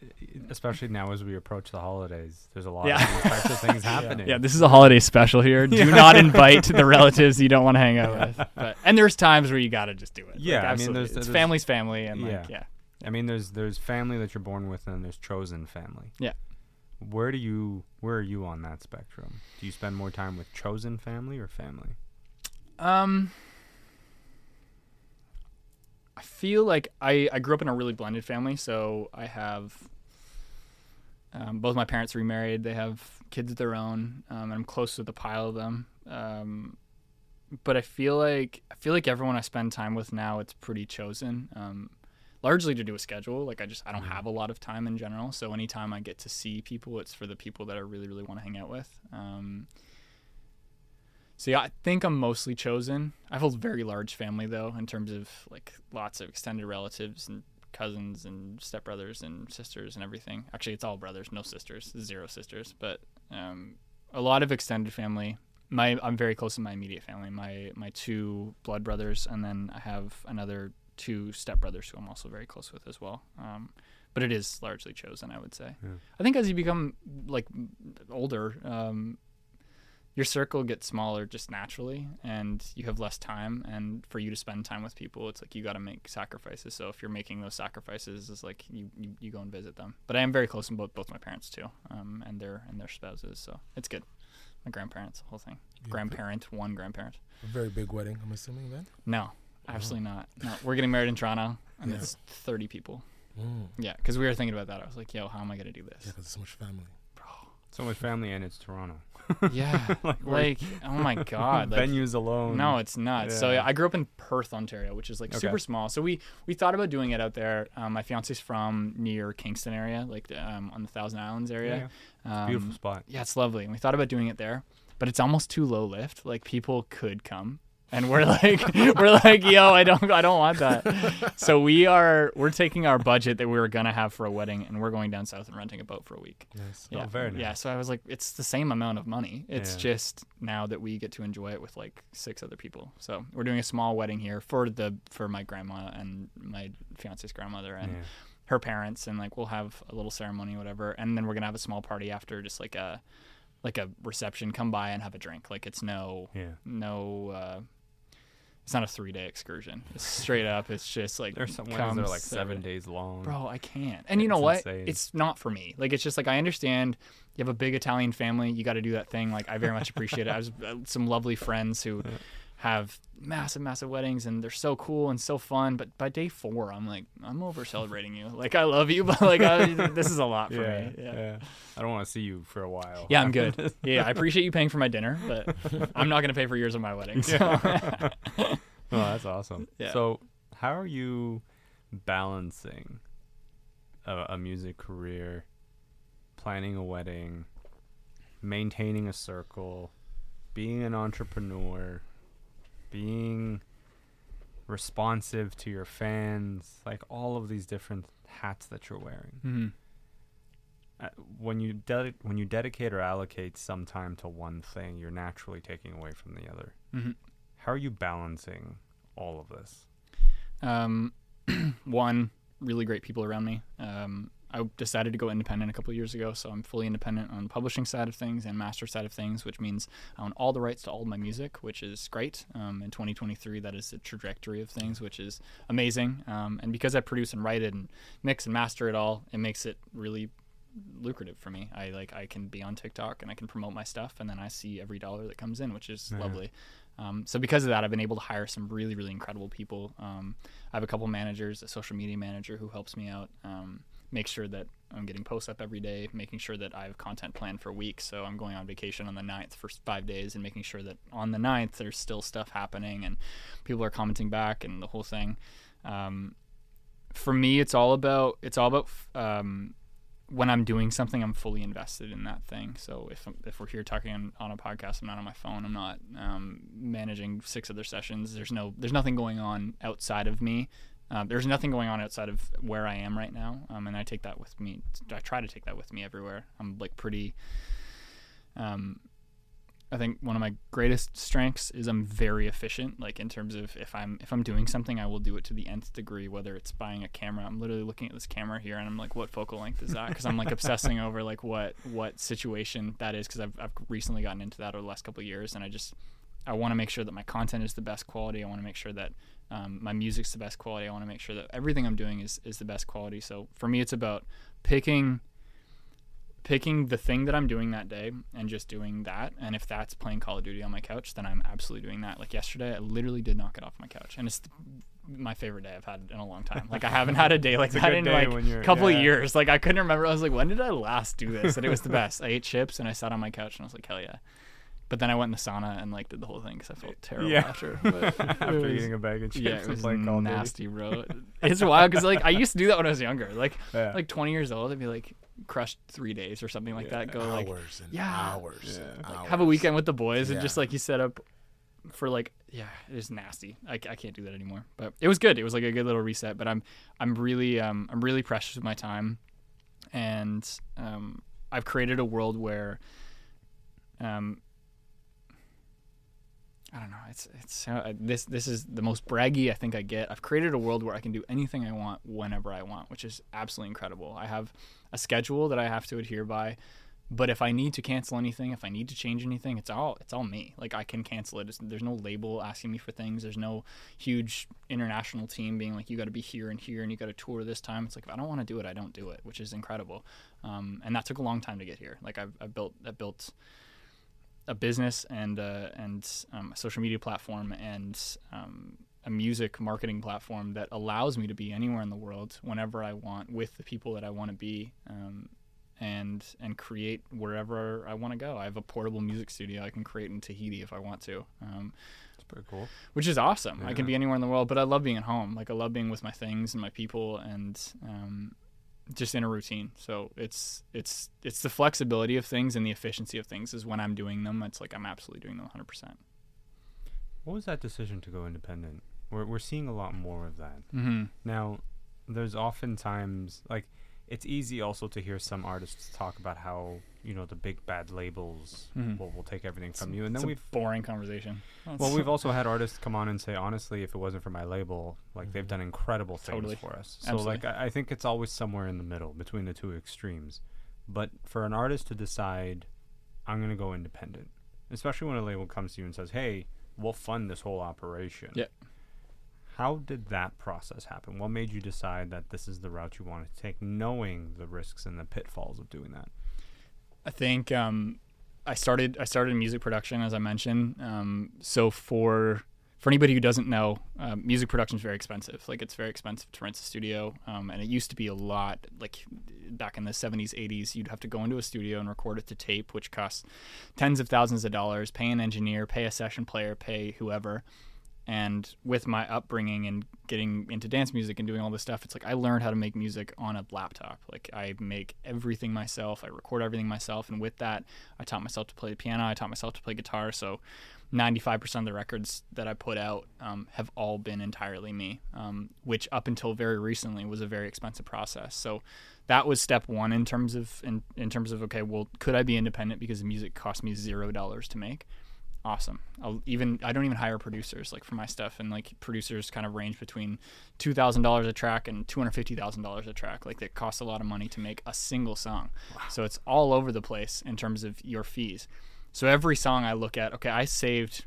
especially now as we approach the holidays, there's a lot Yeah. of types of things happening. Yeah, this is a holiday special here. Do not invite the relatives you don't want to hang out with. But and there's times where you gotta just do it. Like, Yeah, I mean, there's- it's there's- family's family, and Yeah. like yeah, I mean, there's there's family that you're born with, and then there's chosen family. Yeah. Where do you where are you on that spectrum? Do you spend more time with chosen family or family? Um, I feel like I I grew up in a really blended family, so I have. Um, both my parents remarried. They have kids of their own, um, and I'm close with a pile of them. Um, but I feel like I feel like everyone I spend time with now, it's pretty chosen. Largely to do a schedule. Like I just I don't have a lot of time in general, so anytime I get to see people, it's for the people that I really really want to hang out with. Um, so yeah, I think I'm mostly chosen. I have a very large family though, in terms of like lots of extended relatives and cousins and stepbrothers and sisters and everything. Actually, it's all brothers, no sisters, zero sisters, but um, a lot of extended family. My I'm very close to my immediate family. My my two blood brothers, and then I have another two stepbrothers who I'm also very close with as well. Um, but it is largely chosen, I would say. Yeah. I think as you become like older, um, your circle gets smaller just naturally, and you have less time. And for you to spend time with people, it's like you got to make sacrifices. So if you're making those sacrifices, it's like you, you, you go and visit them. But I am very close to both both my parents too, um, and their and their spouses. So it's good. My grandparents, the whole thing. Yeah, Grandparent, one grandparent. A very big wedding, I'm assuming then. No, absolutely not. No, we're getting married in Toronto, and Yeah. it's 30 people. Mm. Yeah, because we were thinking about that. I was like, yo, how am I gonna do Yeah, this? because so much family. So much family, and it's Toronto. Yeah, Like, we're- like oh my god, like, Venues alone. No, it's not. So Yeah. yeah, I grew up in Perth, Ontario, which is like Okay. super small. So we we thought about doing it out there. Um, my fiance's from near Kingston area, like um, on the Thousand Islands area. yeah. Um, beautiful spot. Yeah, it's lovely. And we thought about doing it there, but it's almost too low lift. Like people could come. And we're like we're like, yo, I don't I don't want that. So we are we're taking our budget that we were gonna have for a wedding and we're going down south and renting a boat for a week. Nice. Oh, Yeah. very Yeah. So I was like, it's the same amount of money. It's Yeah. just now that we get to enjoy it with like six other people. So we're doing a small wedding here for the for my grandma and my fiance's grandmother and Yeah. her parents, and like we'll have a little ceremony, whatever, and then we're gonna have a small party after, just like a like a reception. Come by and have a drink. Like it's no Yeah. no. uh it's not a three day excursion. It's straight up. It's just like There's some come that are like seven Saturday. days long. Bro, I can't. And you know what? insane. It's not for me. Like it's just like I understand you have a big Italian family, you got to do that thing. Like I very much appreciate it. I have uh, some lovely friends who have massive massive weddings and they're so cool and so fun, but by day 4 I'm like I'm over celebrating you. Like I love you, but like I, this is a lot for yeah, me. Yeah. yeah. I don't want to see you for a while. Yeah, I'm good. Yeah, I appreciate you paying for my dinner, but I'm not going to pay for yours of my wedding. So. Oh, that's awesome. Yeah. So, how are you balancing a, a music career, planning a wedding, maintaining a circle, being an entrepreneur, being responsive to your fans, like all of these different hats that you're wearing? Mhm. Uh, when you de- when you dedicate or allocate some time to one thing, you're naturally taking away from the other. Mhm. How are you balancing all of this? Um, one, really great people around me. Um, I decided to go independent a couple of years ago, so I'm fully independent on the publishing side of things and master side of things, which means I own all the rights to all my music, which is great. Um, in 2023, that is the trajectory of things, which is amazing. Um, and because I produce and write it and mix and master it all, it makes it really lucrative for me. I like I can be on TikTok and I can promote my stuff, and then I see every dollar that comes in, which is Yeah. lovely. Um, so because of that, I've been able to hire some really, really incredible people. Um, I have a couple managers, a social media manager who helps me out, um, make sure that I'm getting posts up every day, making sure that I have content planned for weeks. So I'm going on vacation on the 9th for five days and making sure that on the 9th there's still stuff happening and people are commenting back and the whole thing. Um, for me, it's all about it's all about um, when I'm doing something, I'm fully invested in that thing. So if if we're here talking on, on a podcast, I'm not on my phone. I'm not um, managing six other sessions. There's no there's nothing going on outside of me. Um, there's nothing going on outside of where I am right now, um, and I take that with me. I try to take that with me everywhere. I'm like pretty. Um, I think one of my greatest strengths is I'm very efficient. Like in terms of if I'm if I'm doing something, I will do it to the nth degree. Whether it's buying a camera, I'm literally looking at this camera here, and I'm like, what focal length is that? Because I'm like obsessing over like what what situation that is. Because I've I've recently gotten into that over the last couple years, and I just I want to make sure that my content is the best quality. I want to make sure that um, my music's the best quality. I want to make sure that everything I'm doing is is the best quality. So for me, it's about picking picking the thing that I'm doing that day and just doing that. And if that's playing Call of Duty on my couch, then I'm absolutely doing that. Like yesterday, I literally did not get off my couch, and it's my favorite day I've had in a long time. Like I haven't had a day like that in like a couple yeah. of years. Like I couldn't remember. I was like, when did I last do this? And it was the best. I ate chips and I sat on my couch and I was like, hell yeah. But then I went in the sauna and like did the whole thing because I felt terrible Yeah. after. But it After was- eating a bag of chips yeah, it and was playing Call nasty, bro. It's wild because like I used to do that when I was younger. Like Yeah. like 20 years old, I'd be like crushed three days or something like that. Go like hours and yeah, hours. Yeah. and like, hours. have a weekend with the boys and just like you set up for like yeah, it is nasty. I, I can't do that anymore. But it was good. It was like a good little reset. But I'm I'm really um I'm really precious with my time, and um I've created a world where um I don't know. It's it's uh, this this is the most braggy I think I get. I've created a world where I can do anything I want whenever I want, which is absolutely incredible. I have a schedule that I have to adhere by, but if I need to cancel anything, if I need to change anything, it's all it's all me. Like I can cancel it. It's, there's no label asking me for things. There's no huge international team being like you got to be here and here and you got to tour this time. It's like if I don't want to do it, I don't do it, which is incredible. Um, and that took a long time to get here. Like I've, I've built I built a business and uh, and um, a social media platform and um, a music marketing platform that allows me to be anywhere in the world whenever I want with the people that I want to be um, and and create wherever I want to go. I have a portable music studio I can create in Tahiti if I want to. Um, It's pretty cool. which is awesome. I can be anywhere in the world, but I love being at home. Like I love being with my things and my people, and um, just in a routine. So it's it's it's the flexibility of things and the efficiency of things is when I'm doing them. It's like I'm absolutely doing them 100. percent What was that decision to go independent? We're we're seeing a lot more of that. Mm-hmm. Now, there's oftentimes like it's easy also to hear some artists talk about how you know the big bad labels Mhm. will, will take everything from you, and it's then we've boring conversation. well we've also had artists come on and say honestly, if it wasn't for my label, like they've done incredible things Totally. for us. So like I, I think it's always somewhere in the middle between the two extremes. But for an artist to decide, I'm gonna go independent, especially when a label comes to you and says, "Hey, we'll fund this whole operation." Yeah. How did that process happen? What made you decide that this is the route you wanted to take, knowing the risks and the pitfalls of doing that? I think um, I started I started music production as I mentioned. Um, so for for anybody who doesn't know, uh, music production is very expensive. Like it's very expensive to rent a studio, um, and it used to be a lot. Like back in the 70s, 80s, you'd have to go into a studio and record it to tape, which costs tens of thousands of dollars. Pay an engineer, pay a session player, pay whoever. And with my upbringing and getting into dance music and doing all this stuff, it's like I learned how to make music on a laptop. Like I make everything myself, I record everything myself, and with that, I taught myself to play the piano, I taught myself to play guitar. So 95% of the records that I put out um, have all been entirely me, um, which up until very recently was a very expensive process. So that was step one in terms of in, in terms of okay, well, could I be independent because the music cost me zero dollars to make? Awesome. I'll even I don't even hire producers like for my stuff, and like producers kind of range between two thousand dollars a track and two hundred fifty thousand dollars a track. Like it costs a lot of money to make a single song, so it's all over the place in terms of your fees. So every song I look at, okay, I saved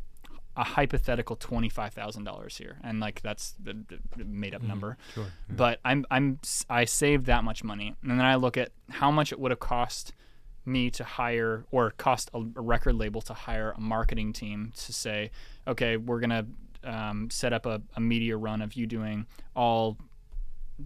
a hypothetical twenty five thousand dollars here, and like that's the, the made up mm-hmm. number. Sure. But I'm I'm I saved that much money, and then I look at how much it would have cost me to hire or cost a, a record label to hire a marketing team to say, okay, we're gonna um, set up a, a media run of you doing all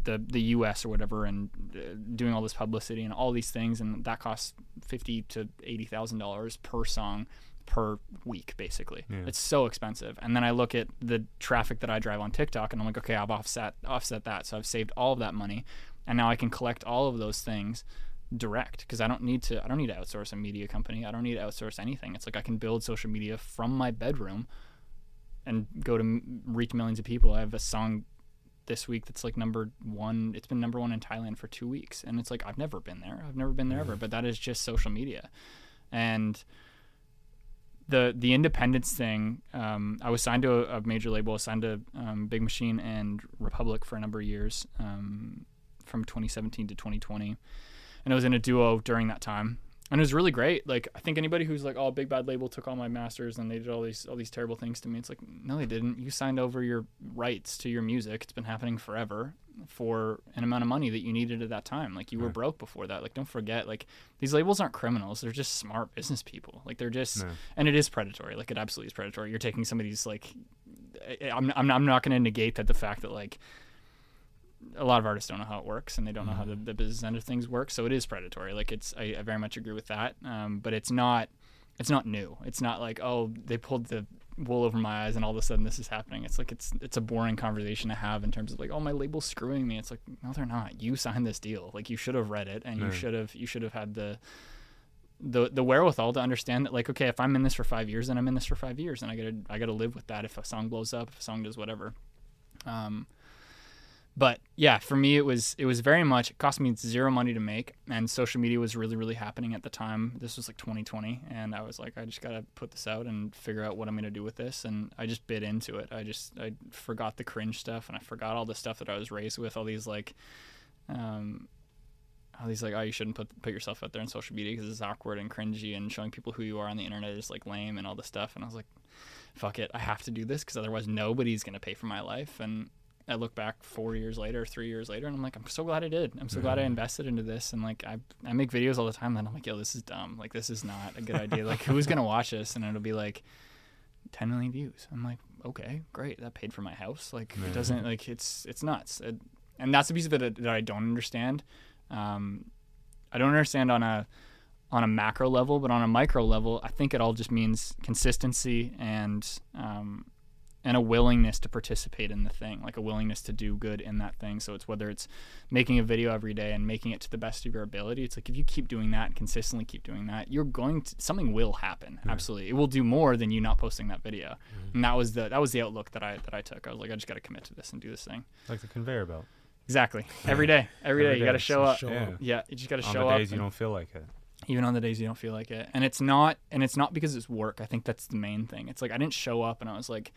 the the U.S. or whatever and uh, doing all this publicity and all these things, and that costs fifty to eighty thousand dollars per song per week, basically. Yeah. It's so expensive. And then I look at the traffic that I drive on TikTok, and I'm like, okay, I've offset offset that, so I've saved all of that money, and now I can collect all of those things direct because I don't need to I don't need to outsource a media company. I don't need to outsource anything. It's like I can build social media from my bedroom and go to reach millions of people. I have a song this week that's like number 1. It's been number 1 in Thailand for 2 weeks and it's like I've never been there. I've never been there ever, but that is just social media. And the the independence thing, um, I was signed to a, a major label, I was signed to um, Big Machine and Republic for a number of years, um, from 2017 to 2020 and I was in a duo during that time. And it was really great. Like I think anybody who's like, "Oh, Big Bad Label took all my masters and they did all these all these terrible things to me." It's like, no, they didn't. You signed over your rights to your music. It's been happening forever for an amount of money that you needed at that time. Like you were Right. broke before that. Like don't forget, like these labels aren't criminals. They're just smart business people. Like they're just No. and it is predatory. Like it absolutely is predatory. You're taking somebody's like, I'm I'm, I'm not going to negate that the fact that like a lot of artists don't know how it works and they don't know how the, the business end of things works. So it is predatory. Like it's I, I very much agree with that. Um, but it's not it's not new. It's not like oh they pulled the wool over my eyes and all of a sudden this is happening. It's like it's it's a boring conversation to have in terms of like oh my label's screwing me. It's like no they're not. You signed this deal. Like you should have read it and you should have you should have had the the the wherewithal to understand that like okay if i'm in this for five years then i'm in this for five years and i gotta i gotta live with that if a song blows up if a song does whatever um but yeah for me it was it was very much it cost me zero money to make and social media was really really happening at the time. This was like 2020 and i was like i just gotta put this out and figure out what i'm gonna do with this and i just bit into it. I just i forgot the cringe stuff and i forgot all the stuff that i was raised with all these like um all these like oh you shouldn't put put yourself out there on social media because it's awkward and cringy and showing people who you are on the internet is like lame and all this stuff and i was like fuck it i have to do this because otherwise nobody's gonna pay for my life and I look back four years later, three years later, and I'm like, I'm so glad I did. I'm so glad I invested into this. And like, I, I make videos all the time that I'm like, yo, this is dumb. Like, this is not a good idea. Like, who's going to watch this? And it'll be like 10 million views. I'm like, okay, great. That paid for my house. Like, it doesn't, like, it's, it's nuts. It, and that's the piece of it that, that I don't understand. Um, I don't understand on a, on a macro level, but on a micro level, I think it all just means consistency and, um, and a willingness to participate in the thing, like a willingness to do good in that thing. So it's whether it's making a video every day and making it to the best of your ability. It's like if you keep doing that and consistently keep doing that, you're going to something will happen. Absolutely, it will do more than you not posting that video. Mm-hmm. And that was the that was the outlook that I that I took. I was like, I just got to commit to this and do this thing. Like the conveyor belt. Exactly. Every day, every day, Every you got to day. show So up. show Yeah. up. Yeah, you just got to On show the up. days you don't feel like it. Even on the days you don't feel like it. And it's not and it's not because it's work. I think that's the main thing. It's like i didn't show up and i was like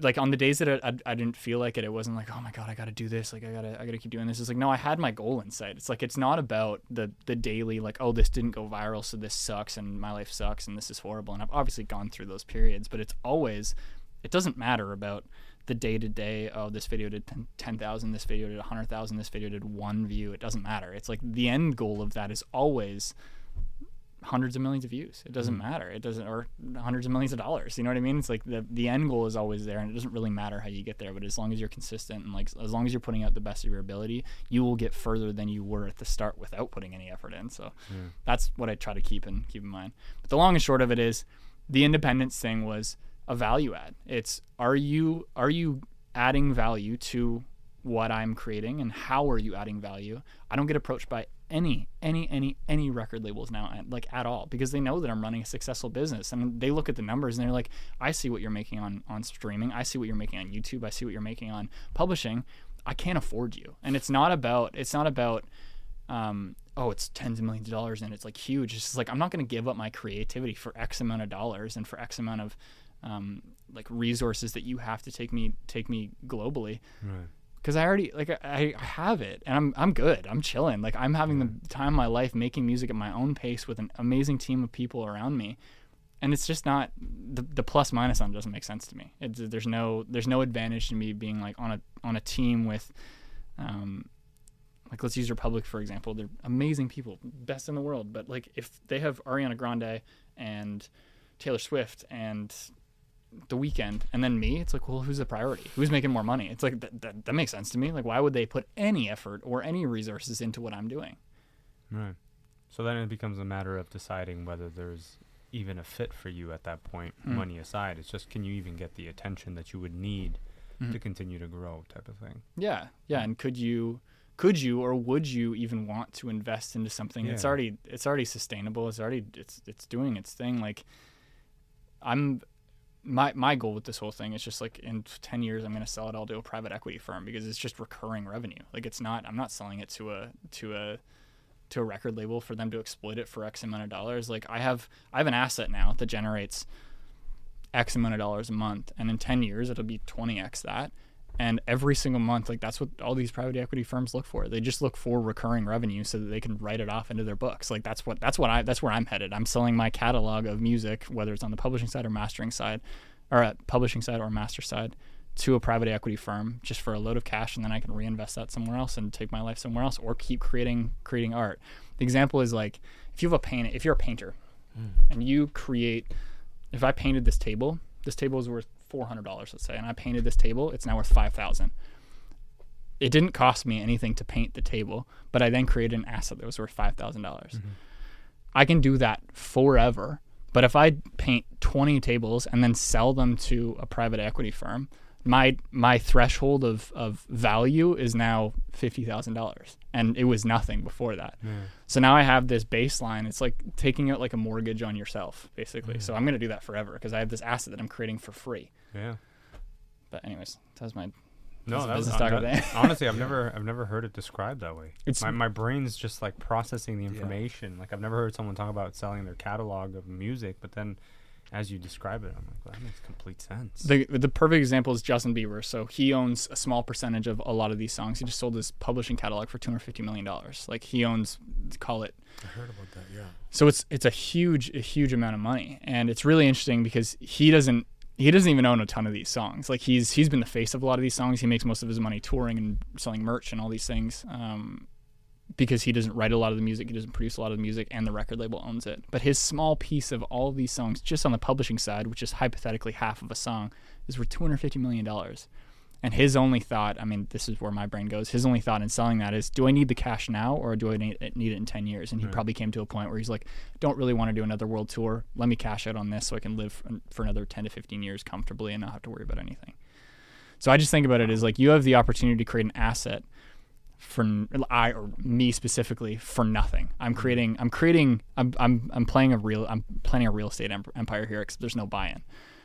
like on the days that I, I, I didn't feel like it it wasn't like oh my god i gotta do this. Like i gotta i gotta keep doing this. It's like no i had my goal in sight. It's like it's not about the the daily like oh this didn't go viral so this sucks and my life sucks and this is horrible. And i've obviously gone through those periods but it's always it doesn't matter about the day to day oh this video did 10 10,000 this video did 100,000 this video did one view. It doesn't matter. It's like the end goal of that is always hundreds of millions of views. It doesn't mm. matter. It doesn't or hundreds of millions of dollars you know what i mean? It's like the the end goal is always there and it doesn't really matter how you get there but as long as you're consistent and like as long as you're putting out the best of your ability you will get further than you were at the start without putting any effort in so that's what i try to keep in keep in mind. But the long and short of it is the independence thing was a value add. It's are you are you adding value to what i'm creating and how are you adding value? I don't get approached by any any any any record labels now like at all because they know that i'm running a successful business. And they look at the numbers and they're like i see what you're making on on streaming. I see what you're making on youtube. I see what you're making on publishing. I can't afford you. And it's not about it's not about um, oh, it's tens of millions of dollars and it's like huge. It's just like I'm not going to give up my creativity for X amount of dollars and for X amount of um, like resources that you have to take me take me globally. Right. Because I already like I, I have it and I'm I'm good. I'm chilling. Like I'm having the time of my life making music at my own pace with an amazing team of people around me. And it's just not the, the plus minus on it doesn't make sense to me. It's, there's no there's no advantage to me being like on a on a team with um, like let's use Republic for example. They're amazing people, best in the world. But like if they have Ariana Grande and Taylor Swift and the Weeknd and then me, it's like, well, who's the priority? Who's making more money? It's like that, that, that makes sense to me. Like, why would they put any effort or any resources into what I'm doing? Right. So then it becomes a matter of deciding whether there's even a fit for you at that point, Mm. money aside. It's just can you even get the attention that you would need Mhm. to continue to grow type of thing. Yeah, yeah. And could you, could you, or would you even want to invest into something that's already, it's already sustainable. It's already, it's, it's doing its thing. Like, I'm, my my goal with this whole thing is just like in 10 years I'm going to sell it all to a private equity firm because it's just recurring revenue. Like it's not I'm not selling it to a to a to a record label for them to exploit it for X amount of dollars. Like I have I have an asset now that generates X amount of dollars a month, and in ten years it'll be twenty X that. And every single month, like that's what all these private equity firms look for. They just look for recurring revenue so that they can write it off into their books. Like that's what that's what I that's where I'm headed. I'm selling my catalog of music, whether it's on the publishing side or mastering side, or at publishing side or master side, to a private equity firm just for a load of cash, and then I can reinvest that somewhere else and take my life somewhere else, or keep creating creating art. The example is like if you have a paint, if you're a painter, hmm. and you create, if I painted this table, this table is worth four hundred dollars, let's say, and I painted this table, it's now worth five thousand. It didn't cost me anything to paint the table, but I then created an asset that was worth five thousand dollars. Mm-hmm. I can do that forever. But if I paint 20 tables and then sell them to a private equity firm, my my threshold of of value is now fifty thousand dollars, and it was nothing before that. Yeah. So now I have this baseline. It's like taking out like a mortgage on yourself, basically. Mm. So I'm gonna do that forever because I have this asset that I'm creating for free. Yeah. But anyways, that was my No, that was, business talk of that- the honestly, I've never, I've never heard it described that way. It's- my, my brain's just like processing the Yeah. information. Like I've never heard someone talk about selling their catalog of music, but then, as you describe it, I'm like, well, that makes complete sense. the the perfect example is Justin Bieber. So he owns a small percentage of a lot of these songs. He just sold his publishing catalog for two hundred fifty million dollars. Like he owns, call it I heard about that. Yeah. So it's it's a huge a huge amount of money, and it's really interesting because he doesn't he doesn't even own a ton of these songs. Like he's he's been the face of a lot of these songs. He makes most of his money touring and selling merch and all these things. Um, because he doesn't write a lot of the music, he doesn't produce a lot of the music, and the record label owns it. But his small piece of all of these songs, just on the publishing side, which is hypothetically half of a song, is worth two hundred fifty million dollars. And his only thought, I mean, this is where my brain goes. His only thought in selling that is, do I need the cash now or do I need it, in 10 years? And he Right. probably came to a point where he's like, don't really want to do another world tour. Let me cash out on this so I can live for, for another 10 to 15 years comfortably and not have to worry about anything. So I just think about it as like you have the opportunity to create an asset for I or me specifically for nothing. I'm creating I'm creating I'm I'm I'm playing a real I'm planning a real estate empire here except there's no buy-in.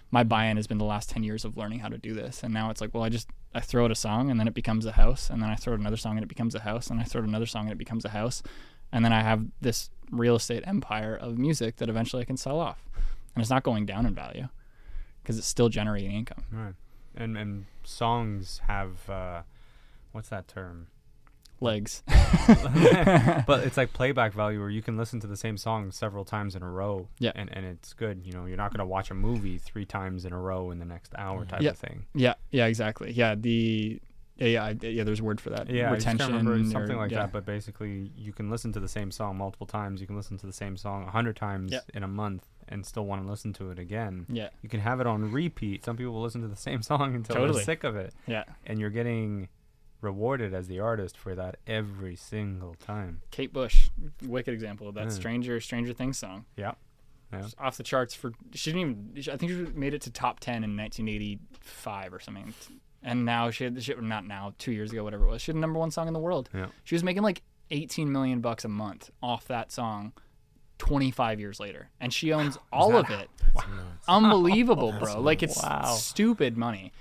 My buy-in has been the last 10 years of learning how to do this and now it's like well I just I throw out a song and then it becomes a house and then I throw out another song and it becomes a house and I throw out another song and it becomes a house and then I have this real estate empire of music that eventually I can sell off. And it's not going down in value because it's still generating income. Right. And and songs have, uh, what's that term? Legs. but it's like playback value where you can listen to the same song several times in a row. Yeah. And, and it's good. You know, you're not going to watch a movie three times in a row in the next hour type Yeah. of thing. Yeah, yeah, exactly. Yeah, the yeah, yeah, yeah. There's a word for that. Yeah, retention I can't remember or- something like yeah. that. But basically, you can listen to the same song multiple times. You can listen to the same song a hundred times Yeah. in a month and still want to listen to it again. Yeah, You can have it on repeat. Some people will listen to the same song until Totally. they're sick of it, yeah. and you're getting rewarded as the artist for that every single time. Kate Bush, wicked example of that. Yeah. Stranger, Stranger Things song. Yeah. Yeah. Off the charts for. She didn't even. I think she made it to top ten in 1985 or something. And now she had. She, not now. Two years ago, whatever it was. She had the number one song in the world. Yeah. She was making like 18 million bucks a month off that song. 25 years later, and she owns all of it. Nuts. unbelievable, bro. Like it's Wow. stupid money.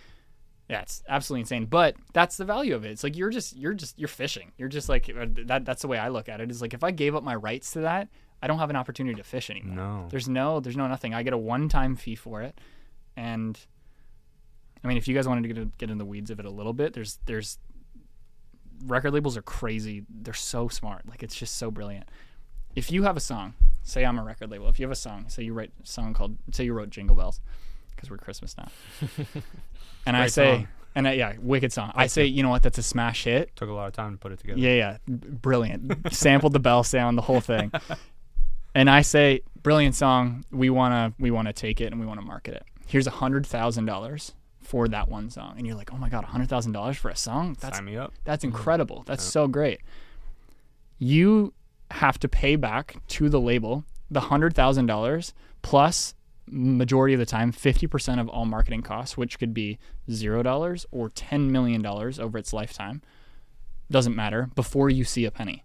Yeah, it's absolutely insane. But that's the value of it. It's like you're just you're just you're fishing. You're just like uh, that. That's the way I look at it. Is like if I gave up my rights to that, I don't have an opportunity to fish anymore. No. There's no there's no nothing. I get a one time fee for it, and I mean if you guys wanted to get get in the weeds of it a little bit, there's there's record labels are crazy. They're so smart. Like it's just so brilliant. If you have a song, say I'm a record label. If you have a song, say you write a song called, say you wrote Jingle Bells, because we're Christmas now, and I say, song. and I, yeah, wicked song. I say, you know what? That's a smash hit. Took a lot of time to put it together. Yeah, yeah, brilliant. Sampled the bell sound, the whole thing. And I say, brilliant song. We wanna we wanna take it and we wanna market it. Here's a hundred thousand dollars for that one song, and you're like, oh my god, a hundred thousand dollars for a song? That's Sign me up. that's mm-hmm. incredible. That's so great. You have to pay back to the label the hundred thousand dollars plus majority of the time 50% of all marketing costs which could be zero dollars or 10 million dollars over its lifetime doesn't matter before you see a penny.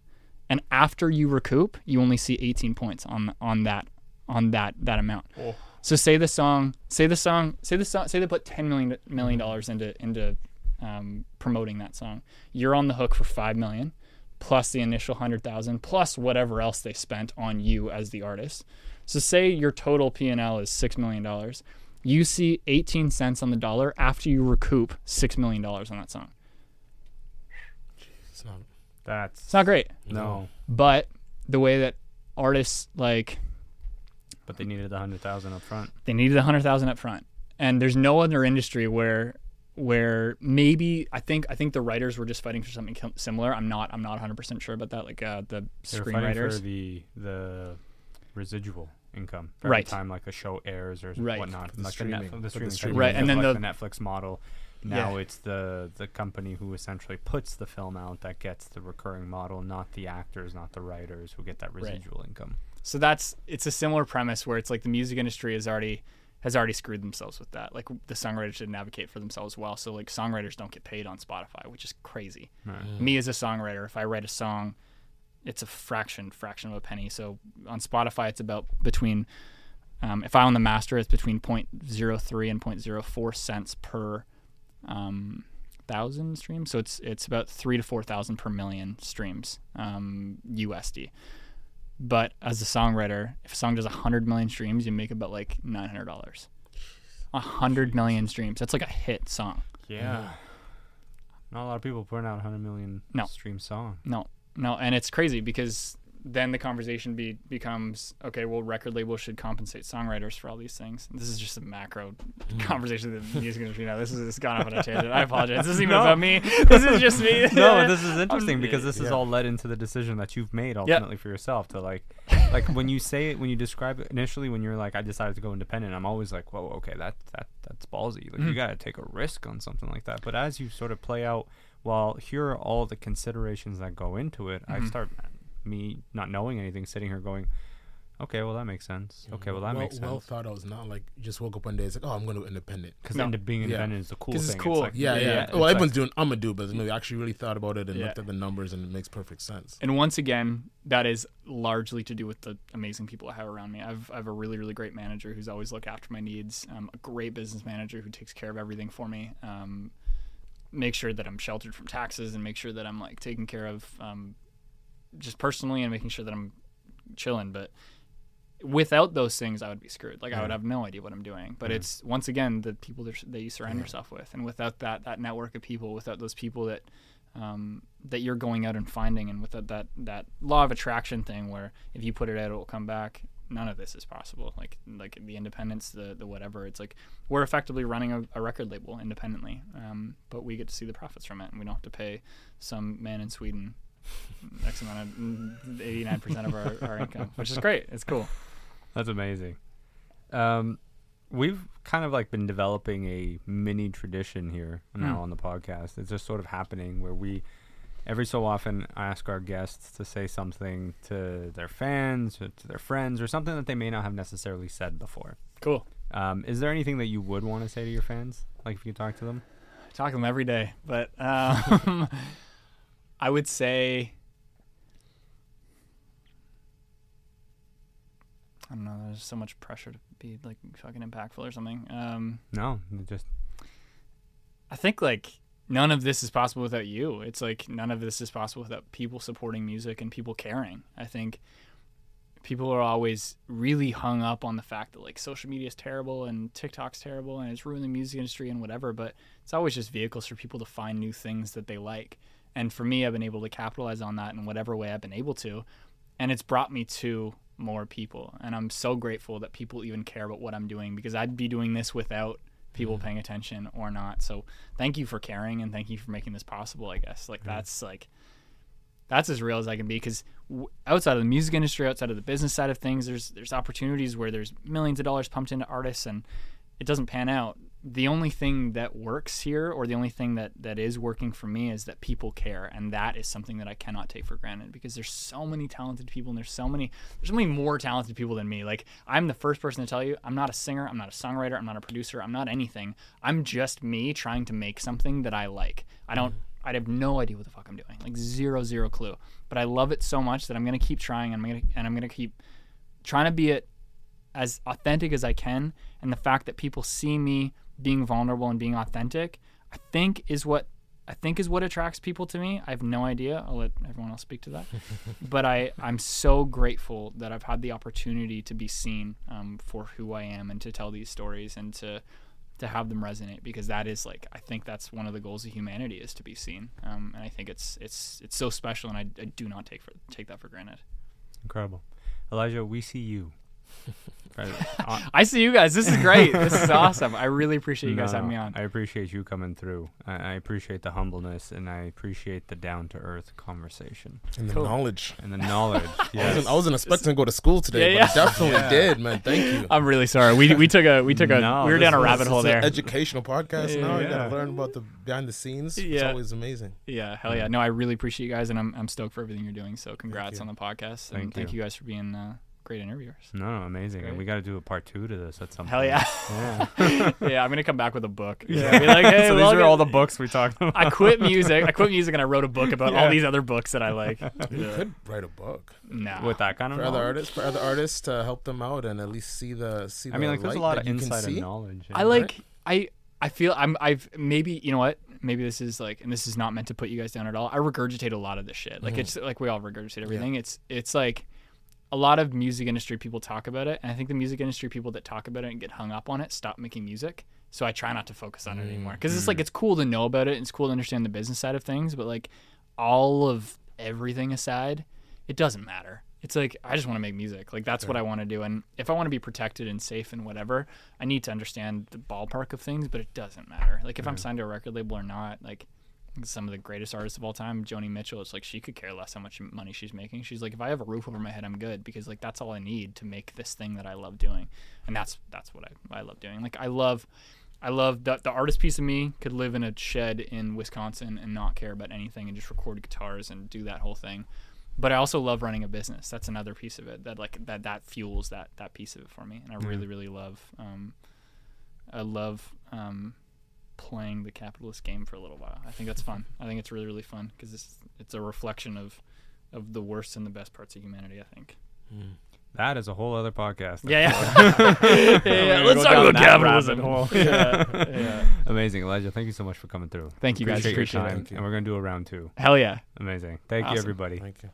And after you recoup you only see 18 points on on that on that that amount. Oh. so say the song say the song say the song say they put 10 million million dollars into into um, promoting that song. You're on the hook for 5 million plus the initial 100,000 plus whatever else they spent on you as the artist so say your total P&L is 6 million dollars you see 18 cents on the dollar after you recoup 6 million dollars on that song It's not. That's it's not great no. but the way that artists like But they needed the hundred thousand up front. they needed the hundred thousand up front and there's no other industry where where maybe I think I think the writers were just fighting for something similar. I'm not I'm not 100 percent sure about that. Like uh, the They were fighting for screenwriters, the the residual income for Right. every time like a show airs or Right. whatnot. The like streaming. the, Netflix, But the the streaming, streaming. Right, and then like the- the Netflix model. Now it's the the company who essentially puts the film out that gets the recurring model, not the actors, not the writers who get that Right. residual income. so that's it's a similar premise where it's like the music industry is already has already screwed themselves with that. Like the songwriters didn't advocate for themselves well, so like songwriters don't get paid on Spotify, which is crazy. Right. Me as a songwriter, if I write a song, it's a fraction, fraction of a penny. So on Spotify, it's about between. Um, if I own the master, it's between 0.03 and 0.04 cents per um, thousand streams. So it's it's about three to four thousand per million streams um, USD. But as a songwriter, if a song does hundred million streams, you make about like nine hundred dollars. A hundred million streams. That's like a hit song. Yeah. Not a lot of people putting out a 100 million No. stream song. No, no, and it's crazy because then the conversation be, becomes okay. Well, record labels should compensate songwriters for all these things. This is just a macro conversation of the music industry now. This is this has gone off on a tangent. I apologize. This isn't even No. about me. This is just me. no, this is interesting Um, because this has yeah. all led into the decision that you've made ultimately for yourself to like, like when you say it, when you describe it initially, when you're like, I decided to go independent, I'm always like, whoa, okay, that that that's ballsy. Like you Mhm. got to take a risk on something like that. But as you sort of play out, well, here are all the considerations that go into it. I Mhm. start me not knowing anything, sitting here going, okay, well that makes sense. Okay, well that well, makes Well thought out. It's not like you just woke up one day. It's like, oh, I'm going to independent. Because No. being Yeah. independent is the cool 'Cause thing. it's cool. like, Yeah, yeah. Yeah, well, it's everyone's doing. I'm gonna do, but no, you actually really thought about it and Yeah. looked at the numbers, and it makes perfect sense. And once again, that is largely to do with the amazing people I have around me. I've, I have a really, really great manager who's always looked after my needs, um, a great business manager who takes care of everything for me, um, make sure that I'm sheltered from taxes and make sure that I'm like taken care of um, just personally and making sure that I'm chilling. But without those things, I would be screwed. Like I would have no idea what I'm doing. But Yeah. it's once again the people that, that you surround Yeah. yourself with, and without that that network of people, without those people that um, that you're going out and finding, and without that that law of attraction thing, where if you put it out, it will come back. None of this is possible. Like like the independence, the the whatever. It's like we're effectively running a, a record label independently, um, but we get to see the profits from it, and we don't have to pay some man in Sweden X amount of eighty nine percent of our, our income, which is great. It's cool. That's amazing. Um, we've kind of like been developing a mini tradition here now Hmm. on the podcast. It's just sort of happening where we every so often ask our guests to say something to their fans, or to their friends, or something that they may not have necessarily said before. Cool. Um, is there anything that you would want to say to your fans? Like if you talk to them? I talk to them every day, but um, I would say I don't know. There's so much pressure to be like fucking impactful or something. Um, No, just I think like none of this is possible without you. It's like none of this is possible without people supporting music and people caring. I think people are always really hung up on the fact that like social media is terrible and TikTok's terrible and it's ruining the music industry and whatever, but it's always just vehicles for people to find new things that they like. And for me, I've been able to capitalize on that in whatever way I've been able to. And it's brought me to more people. And I'm so grateful that people even care about what I'm doing because I'd be doing this without people mm-hmm. paying attention or not. So thank you for caring and thank you for making this possible, I guess. Like that's like that's as real as I can be because w- outside of the music industry, outside of the business side of things, there's there's opportunities where there's millions of dollars pumped into artists and it doesn't pan out. The only thing that works here, or the only thing that that is working for me, is that people care, and that is something that I cannot take for granted because there's so many talented people, and there's so many there's so many more talented people than me. Like I'm the first person to tell you, I'm not a singer, I'm not a songwriter, I'm not a producer, I'm not anything. I'm just me trying to make something that I like. I don't. Mm-hmm. I have no idea what the fuck I'm doing. Like zero, zero clue. But I love it so much that I'm gonna keep trying. And I'm gonna and I'm gonna keep trying to be it as authentic as I can. And the fact that people see me being vulnerable and being authentic, I think is what I think is what attracts people to me. I have no idea. I'll let everyone else speak to that. but I I'm so grateful that I've had the opportunity to be seen um, for who I am and to tell these stories and to to have them resonate because that is like I think that's one of the goals of humanity is to be seen. Um, and I think it's it's it's so special and I, I do not take for take that for granted. incredible. Elijah, we see you. Right, I see you guys. This is great. this is awesome. I really appreciate you guys having me on. I appreciate you coming through. I, I appreciate the humbleness and I appreciate the down to earth conversation And the Cool. knowledge. and the knowledge. I, wasn't, I wasn't expecting to go to school today, Yeah, but I definitely Yeah. did, man. Thank you. I'm really sorry. We we took a we took a No, we were this down a was- rabbit It's hole an there. educational podcast now. You Yeah. gotta learn about the behind the scenes. It's always amazing. Yeah, hell yeah. No, I really appreciate you guys and I'm I'm stoked for everything you're doing. So congrats you. on the podcast Thank and thank you. you guys for being uh, great great interviewers. No, amazing. Great. And we got to do a part two to this at some Hell point. yeah. Yeah. yeah, I'm gonna come back with a book. Yeah. Be like, hey, so these welcome- are all the books we talked about. I quit music. I quit music and I wrote a book about Yeah. all these other books that I like. You Yeah. could write a book Nah. with that kind of for other artists, for other artists to help them out and at least see the see. I mean, the like, there's a lot of you insight and see. knowledge. I like I I feel I'm I've maybe you know what maybe this is like and this is not meant to put you guys down at all. I regurgitate a lot of this shit. Like Mhm. it's like we all regurgitate everything. It's it's like a lot of music industry people talk about it, and I think the music industry people that talk about it and get hung up on it stop making music. So I try not to focus on it anymore mm, because it's like mm. it's cool to know about it. and It's cool to understand the business side of things, but like all of everything aside, it doesn't matter. It's like I just want to make music. Like that's what I want to do. And if I want to be protected and safe and whatever, I need to understand the ballpark of things, but it doesn't matter. Like if I'm mm. signed to a record label or not, like some of the greatest artists of all time, Joni Mitchell, it's like she could care less how much money she's making. She's like, if I have a roof over my head, I'm good because like that's all I need to make this thing that I love doing, and that's that's what I, I love doing. Like I love, I love the the artist piece of me could live in a shed in Wisconsin and not care about anything and just record guitars and do that whole thing. But I also love running a business. That's another piece of it that like that that fuels that that piece of it for me, and I Yeah. really really love. Um, I love um, playing the capitalist game for a little while. I think that's fun. I think it's really really fun because it's it's a reflection of of the worst and the best parts of humanity. I think. Mm. that is a whole other podcast. Yeah, yeah. yeah, yeah. Let's talk about capitalism. hole. yeah, yeah. Amazing, Elijah. Thank you so much for coming through. Thank you guys. Appreciate your it. time, you. and we're gonna do a round two. Hell yeah. Amazing. Thank you, everybody. Thank you.